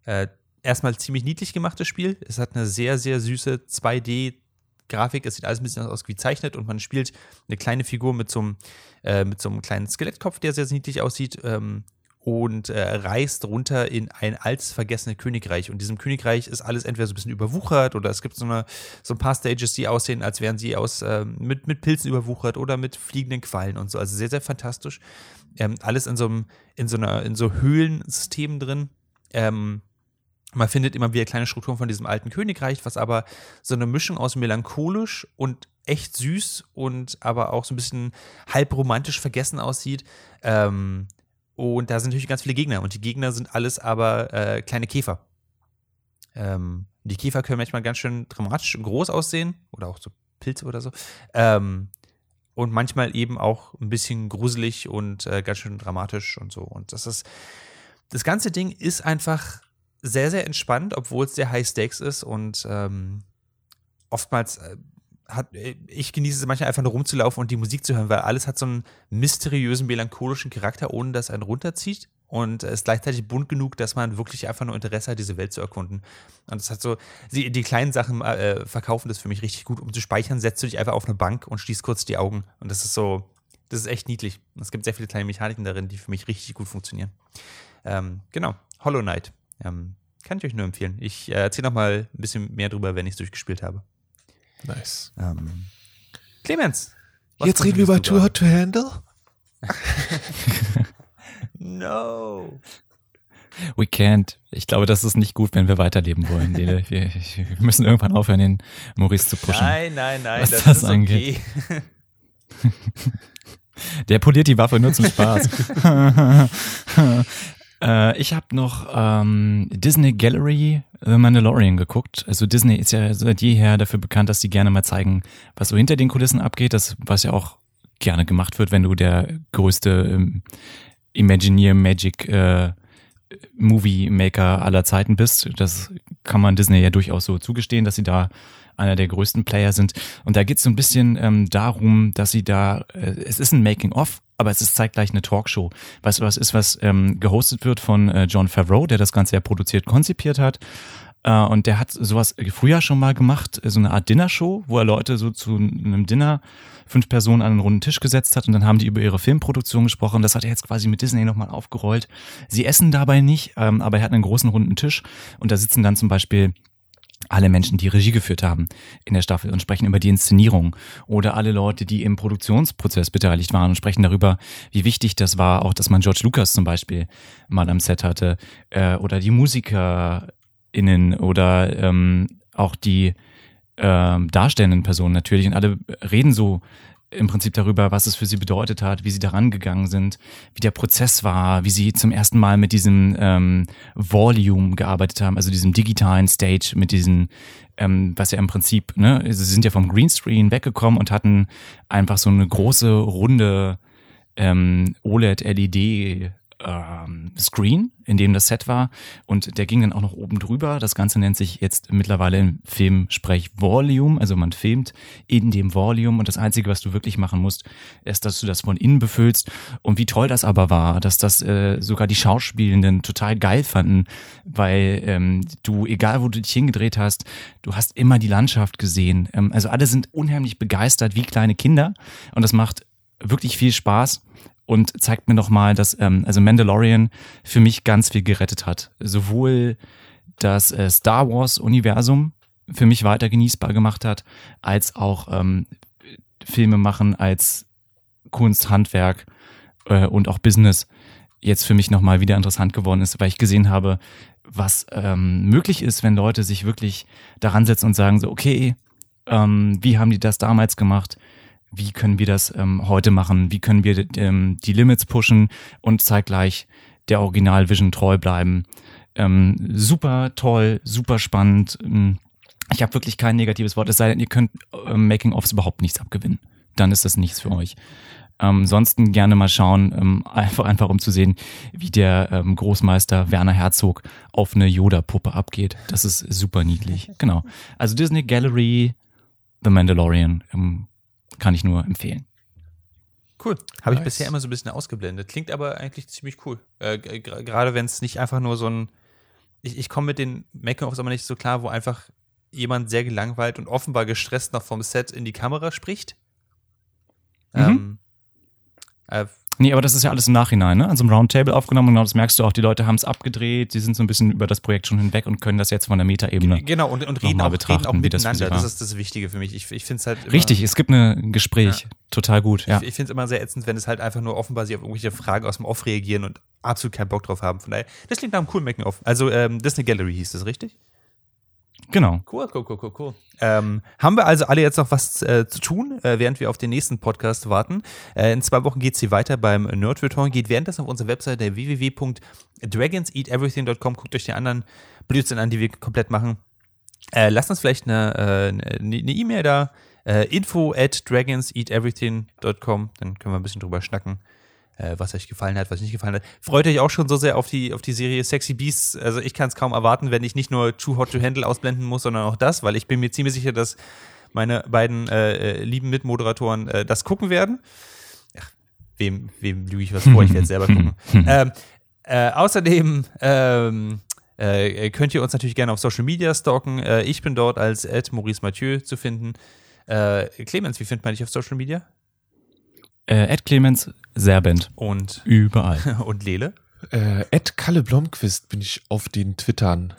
äh, erstmal ziemlich niedlich gemachtes Spiel. Es hat eine sehr, sehr süße 2D-Grafik. Es sieht alles ein bisschen aus wie gezeichnet und man spielt eine kleine Figur mit so einem, äh, mit so einem kleinen Skelettkopf, der sehr, sehr niedlich aussieht. Ähm, und äh, reist runter in ein altes vergessene Königreich. Und diesem Königreich ist alles entweder so ein bisschen überwuchert oder es gibt so, eine, so ein paar Stages, die aussehen, als wären sie aus, ähm, mit, mit Pilzen überwuchert oder mit fliegenden Quallen und so. Also sehr, sehr fantastisch. Ähm, alles in so, einem, in so einer, in so Höhlensystemen drin. Ähm, man findet immer wieder kleine Strukturen von diesem alten Königreich, was aber so eine Mischung aus melancholisch und echt süß und aber auch so ein bisschen halb romantisch vergessen aussieht. Ähm, und da sind natürlich ganz viele Gegner und die Gegner sind alles aber äh, kleine Käfer. Ähm, die Käfer können manchmal ganz schön dramatisch und groß aussehen oder auch so Pilze oder so. Ähm, und manchmal eben auch ein bisschen gruselig und äh, ganz schön dramatisch und so. Und das ist, das ganze Ding ist einfach sehr, sehr entspannt, obwohl es sehr High Stakes ist und ähm, oftmals äh, hat, äh, ich genieße es manchmal einfach nur rumzulaufen und die Musik zu hören, weil alles hat so einen mysteriösen, melancholischen Charakter, ohne dass einen runterzieht. Und ist gleichzeitig bunt genug, dass man wirklich einfach nur Interesse hat, diese Welt zu erkunden. Und es hat so, die, die kleinen Sachen äh, verkaufen das für mich richtig gut. Um zu speichern, setzt du dich einfach auf eine Bank und schließt kurz die Augen. Und das ist so, das ist echt niedlich. Es gibt sehr viele kleine Mechaniken darin, die für mich richtig gut funktionieren. Ähm, genau, Hollow Knight. Ähm, kann ich euch nur empfehlen. Ich äh, erzähle noch mal ein bisschen mehr drüber, wenn ich es durchgespielt habe. Nice. Ähm, Clemens. Jetzt reden wir über Too Hot to Handle. No. We can't. Ich glaube, das ist nicht gut, wenn wir weiterleben wollen, Lele. Wir, wir müssen irgendwann aufhören, den Maurice zu pushen. Nein, nein, nein, was das, das ist angeht. okay. Der poliert die Waffe nur zum Spaß. Äh, ich habe noch ähm, Disney Gallery The Mandalorian geguckt. Also Disney ist ja seit jeher dafür bekannt, dass die gerne mal zeigen, was so hinter den Kulissen abgeht. Das, was ja auch gerne gemacht wird, wenn du der größte ähm, Imagineer Magic äh, Movie Maker aller Zeiten bist. Das kann man Disney ja durchaus so zugestehen, dass sie da einer der größten Player sind. Und da geht es so ein bisschen ähm, darum, dass sie da, äh, es ist ein Making-of, aber es ist zeitgleich eine Talkshow. Du, was ist, was ähm, gehostet wird von äh, John Favreau, der das Ganze ja produziert, konzipiert hat. Äh, und der hat sowas früher schon mal gemacht, so eine Art Dinnershow, wo er Leute so zu einem Dinner fünf Personen an einen runden Tisch gesetzt hat und dann haben die über ihre Filmproduktion gesprochen. Das hat er jetzt quasi mit Disney nochmal aufgerollt. Sie essen dabei nicht, ähm, aber er hat einen großen runden Tisch und da sitzen dann zum Beispiel alle Menschen, die Regie geführt haben in der Staffel und sprechen über die Inszenierung oder alle Leute, die im Produktionsprozess beteiligt waren und sprechen darüber, wie wichtig das war, auch dass man George Lucas zum Beispiel mal am Set hatte äh, oder die MusikerInnen oder ähm, auch die ähm, darstellenden Personen natürlich. Und alle reden so im Prinzip darüber, was es für sie bedeutet hat, wie sie daran gegangen sind, wie der Prozess war, wie sie zum ersten Mal mit diesem ähm, Volume gearbeitet haben, also diesem digitalen Stage, mit diesem, ähm, was ja im Prinzip, ne, sie sind ja vom Greenscreen weggekommen und hatten einfach so eine große, runde ähm, OLED-LED ähm, Screen, in dem das Set war. Und der ging dann auch noch oben drüber. Das Ganze nennt sich jetzt mittlerweile im Filmsprech Volume, also man filmt in dem Volume. Und das Einzige, was du wirklich machen musst, ist, dass du das von innen befüllst. Und wie toll das aber war, dass das äh, sogar die Schauspielenden total geil fanden, weil ähm, du, egal wo du dich hingedreht hast, du hast immer die Landschaft gesehen. Ähm, also alle sind unheimlich begeistert wie kleine Kinder. Und das macht wirklich viel Spaß und zeigt mir nochmal, dass ähm, also Mandalorian für mich ganz viel gerettet hat. Sowohl das äh, Star Wars-Universum für mich weiter genießbar gemacht hat, als auch ähm, Filme machen als Kunst, Handwerk äh, und auch Business jetzt für mich nochmal wieder interessant geworden ist, weil ich gesehen habe, was ähm, möglich ist, wenn Leute sich wirklich daran setzen und sagen so, okay, ähm, wie haben die das damals gemacht? Wie können wir das ähm, heute machen, wie können wir ähm, die Limits pushen und zeitgleich der Original Vision treu bleiben. Ähm, super toll, super spannend. Ähm, ich habe wirklich kein negatives Wort, es sei denn, ihr könnt äh, Making-ofs überhaupt nichts abgewinnen. Dann ist das nichts für euch. Ähm, ansonsten gerne mal schauen, ähm, einfach, einfach um zu sehen, wie der ähm, Großmeister Werner Herzog auf eine Yoda-Puppe abgeht. Das ist super niedlich. Genau. Also Disney Gallery, The Mandalorian. Ähm, kann ich nur empfehlen. Cool. Habe ich bisher immer so ein bisschen ausgeblendet. Klingt aber eigentlich ziemlich cool. Äh, Gerade wenn es nicht einfach nur so ein. Ich, ich komme mit den Making-ofs aber nicht so klar, wo einfach jemand sehr gelangweilt und offenbar gestresst noch vom Set in die Kamera spricht. Mhm. Ähm, äh, Nee, aber das ist ja alles im Nachhinein, ne? An so einem Roundtable aufgenommen und genau das merkst du auch, die Leute haben es abgedreht, die sind so ein bisschen über das Projekt schon hinweg und können das jetzt von der Metaebene. Genau, und, und reden, auch, reden auch miteinander. Das, das, ist das Wichtige für mich. Ich, ich finde es halt. Richtig, es gibt ein Gespräch. Ja. Total gut. Ja. Ich, ich finde es immer sehr ätzend, wenn es halt einfach nur offenbar sie auf irgendwelche Fragen aus dem Off reagieren und absolut keinen Bock drauf haben. Von daher, das klingt nach einem coolen Making-of. Also, ähm, Disney Gallery hieß das, richtig? Genau. Cool, cool, cool, cool, cool. Ähm, haben wir also alle jetzt noch was äh, zu tun, äh, während wir auf den nächsten Podcast warten? Äh, in zwei Wochen geht es hier weiter beim Nerd Return. Geht währenddessen auf unsere Webseite www.dragonseateverything.com. Guckt euch die anderen Blödsinn an, die wir komplett machen. Äh, lasst uns vielleicht eine äh, ne, E-Mail da. Äh, info at dragonseateverything.com. Dann können wir ein bisschen drüber schnacken was euch gefallen hat, was nicht gefallen hat. Freut euch auch schon so sehr auf die, auf die Serie Sexy Beasts. Also ich kann es kaum erwarten, wenn ich nicht nur Too Hot to Handle ausblenden muss, sondern auch das, weil ich bin mir ziemlich sicher, dass meine beiden äh, äh lieben Mitmoderatoren äh, das gucken werden. Ach, wem, wem lüge ich was vor? Ich werde selber gucken. ähm, äh, außerdem ähm, äh, könnt ihr uns natürlich gerne auf Social Media stalken. Äh, ich bin dort als Ed Maurice Mathieu zu finden. Äh, Clemens, wie findet man dich auf Social Media? Äh, Ed Clemens Serbent. Und überall. Und Lele? Äh, Ed Kalle Blomqvist bin ich auf den Twittern.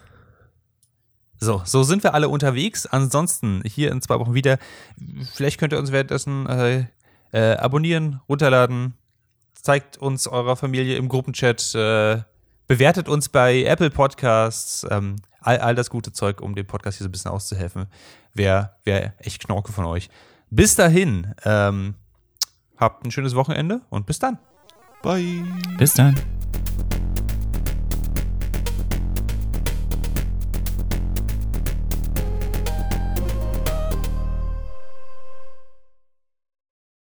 So, so sind wir alle unterwegs. Ansonsten hier in zwei Wochen wieder. Vielleicht könnt ihr uns währenddessen äh, äh, abonnieren, runterladen, zeigt uns eurer Familie im Gruppenchat, äh, bewertet uns bei Apple Podcasts, ähm, all, all das gute Zeug, um dem Podcast hier so ein bisschen auszuhelfen. Wäre wär echt Knorke von euch. Bis dahin, ähm, Habt ein schönes Wochenende und bis dann. Bye. Bis dann.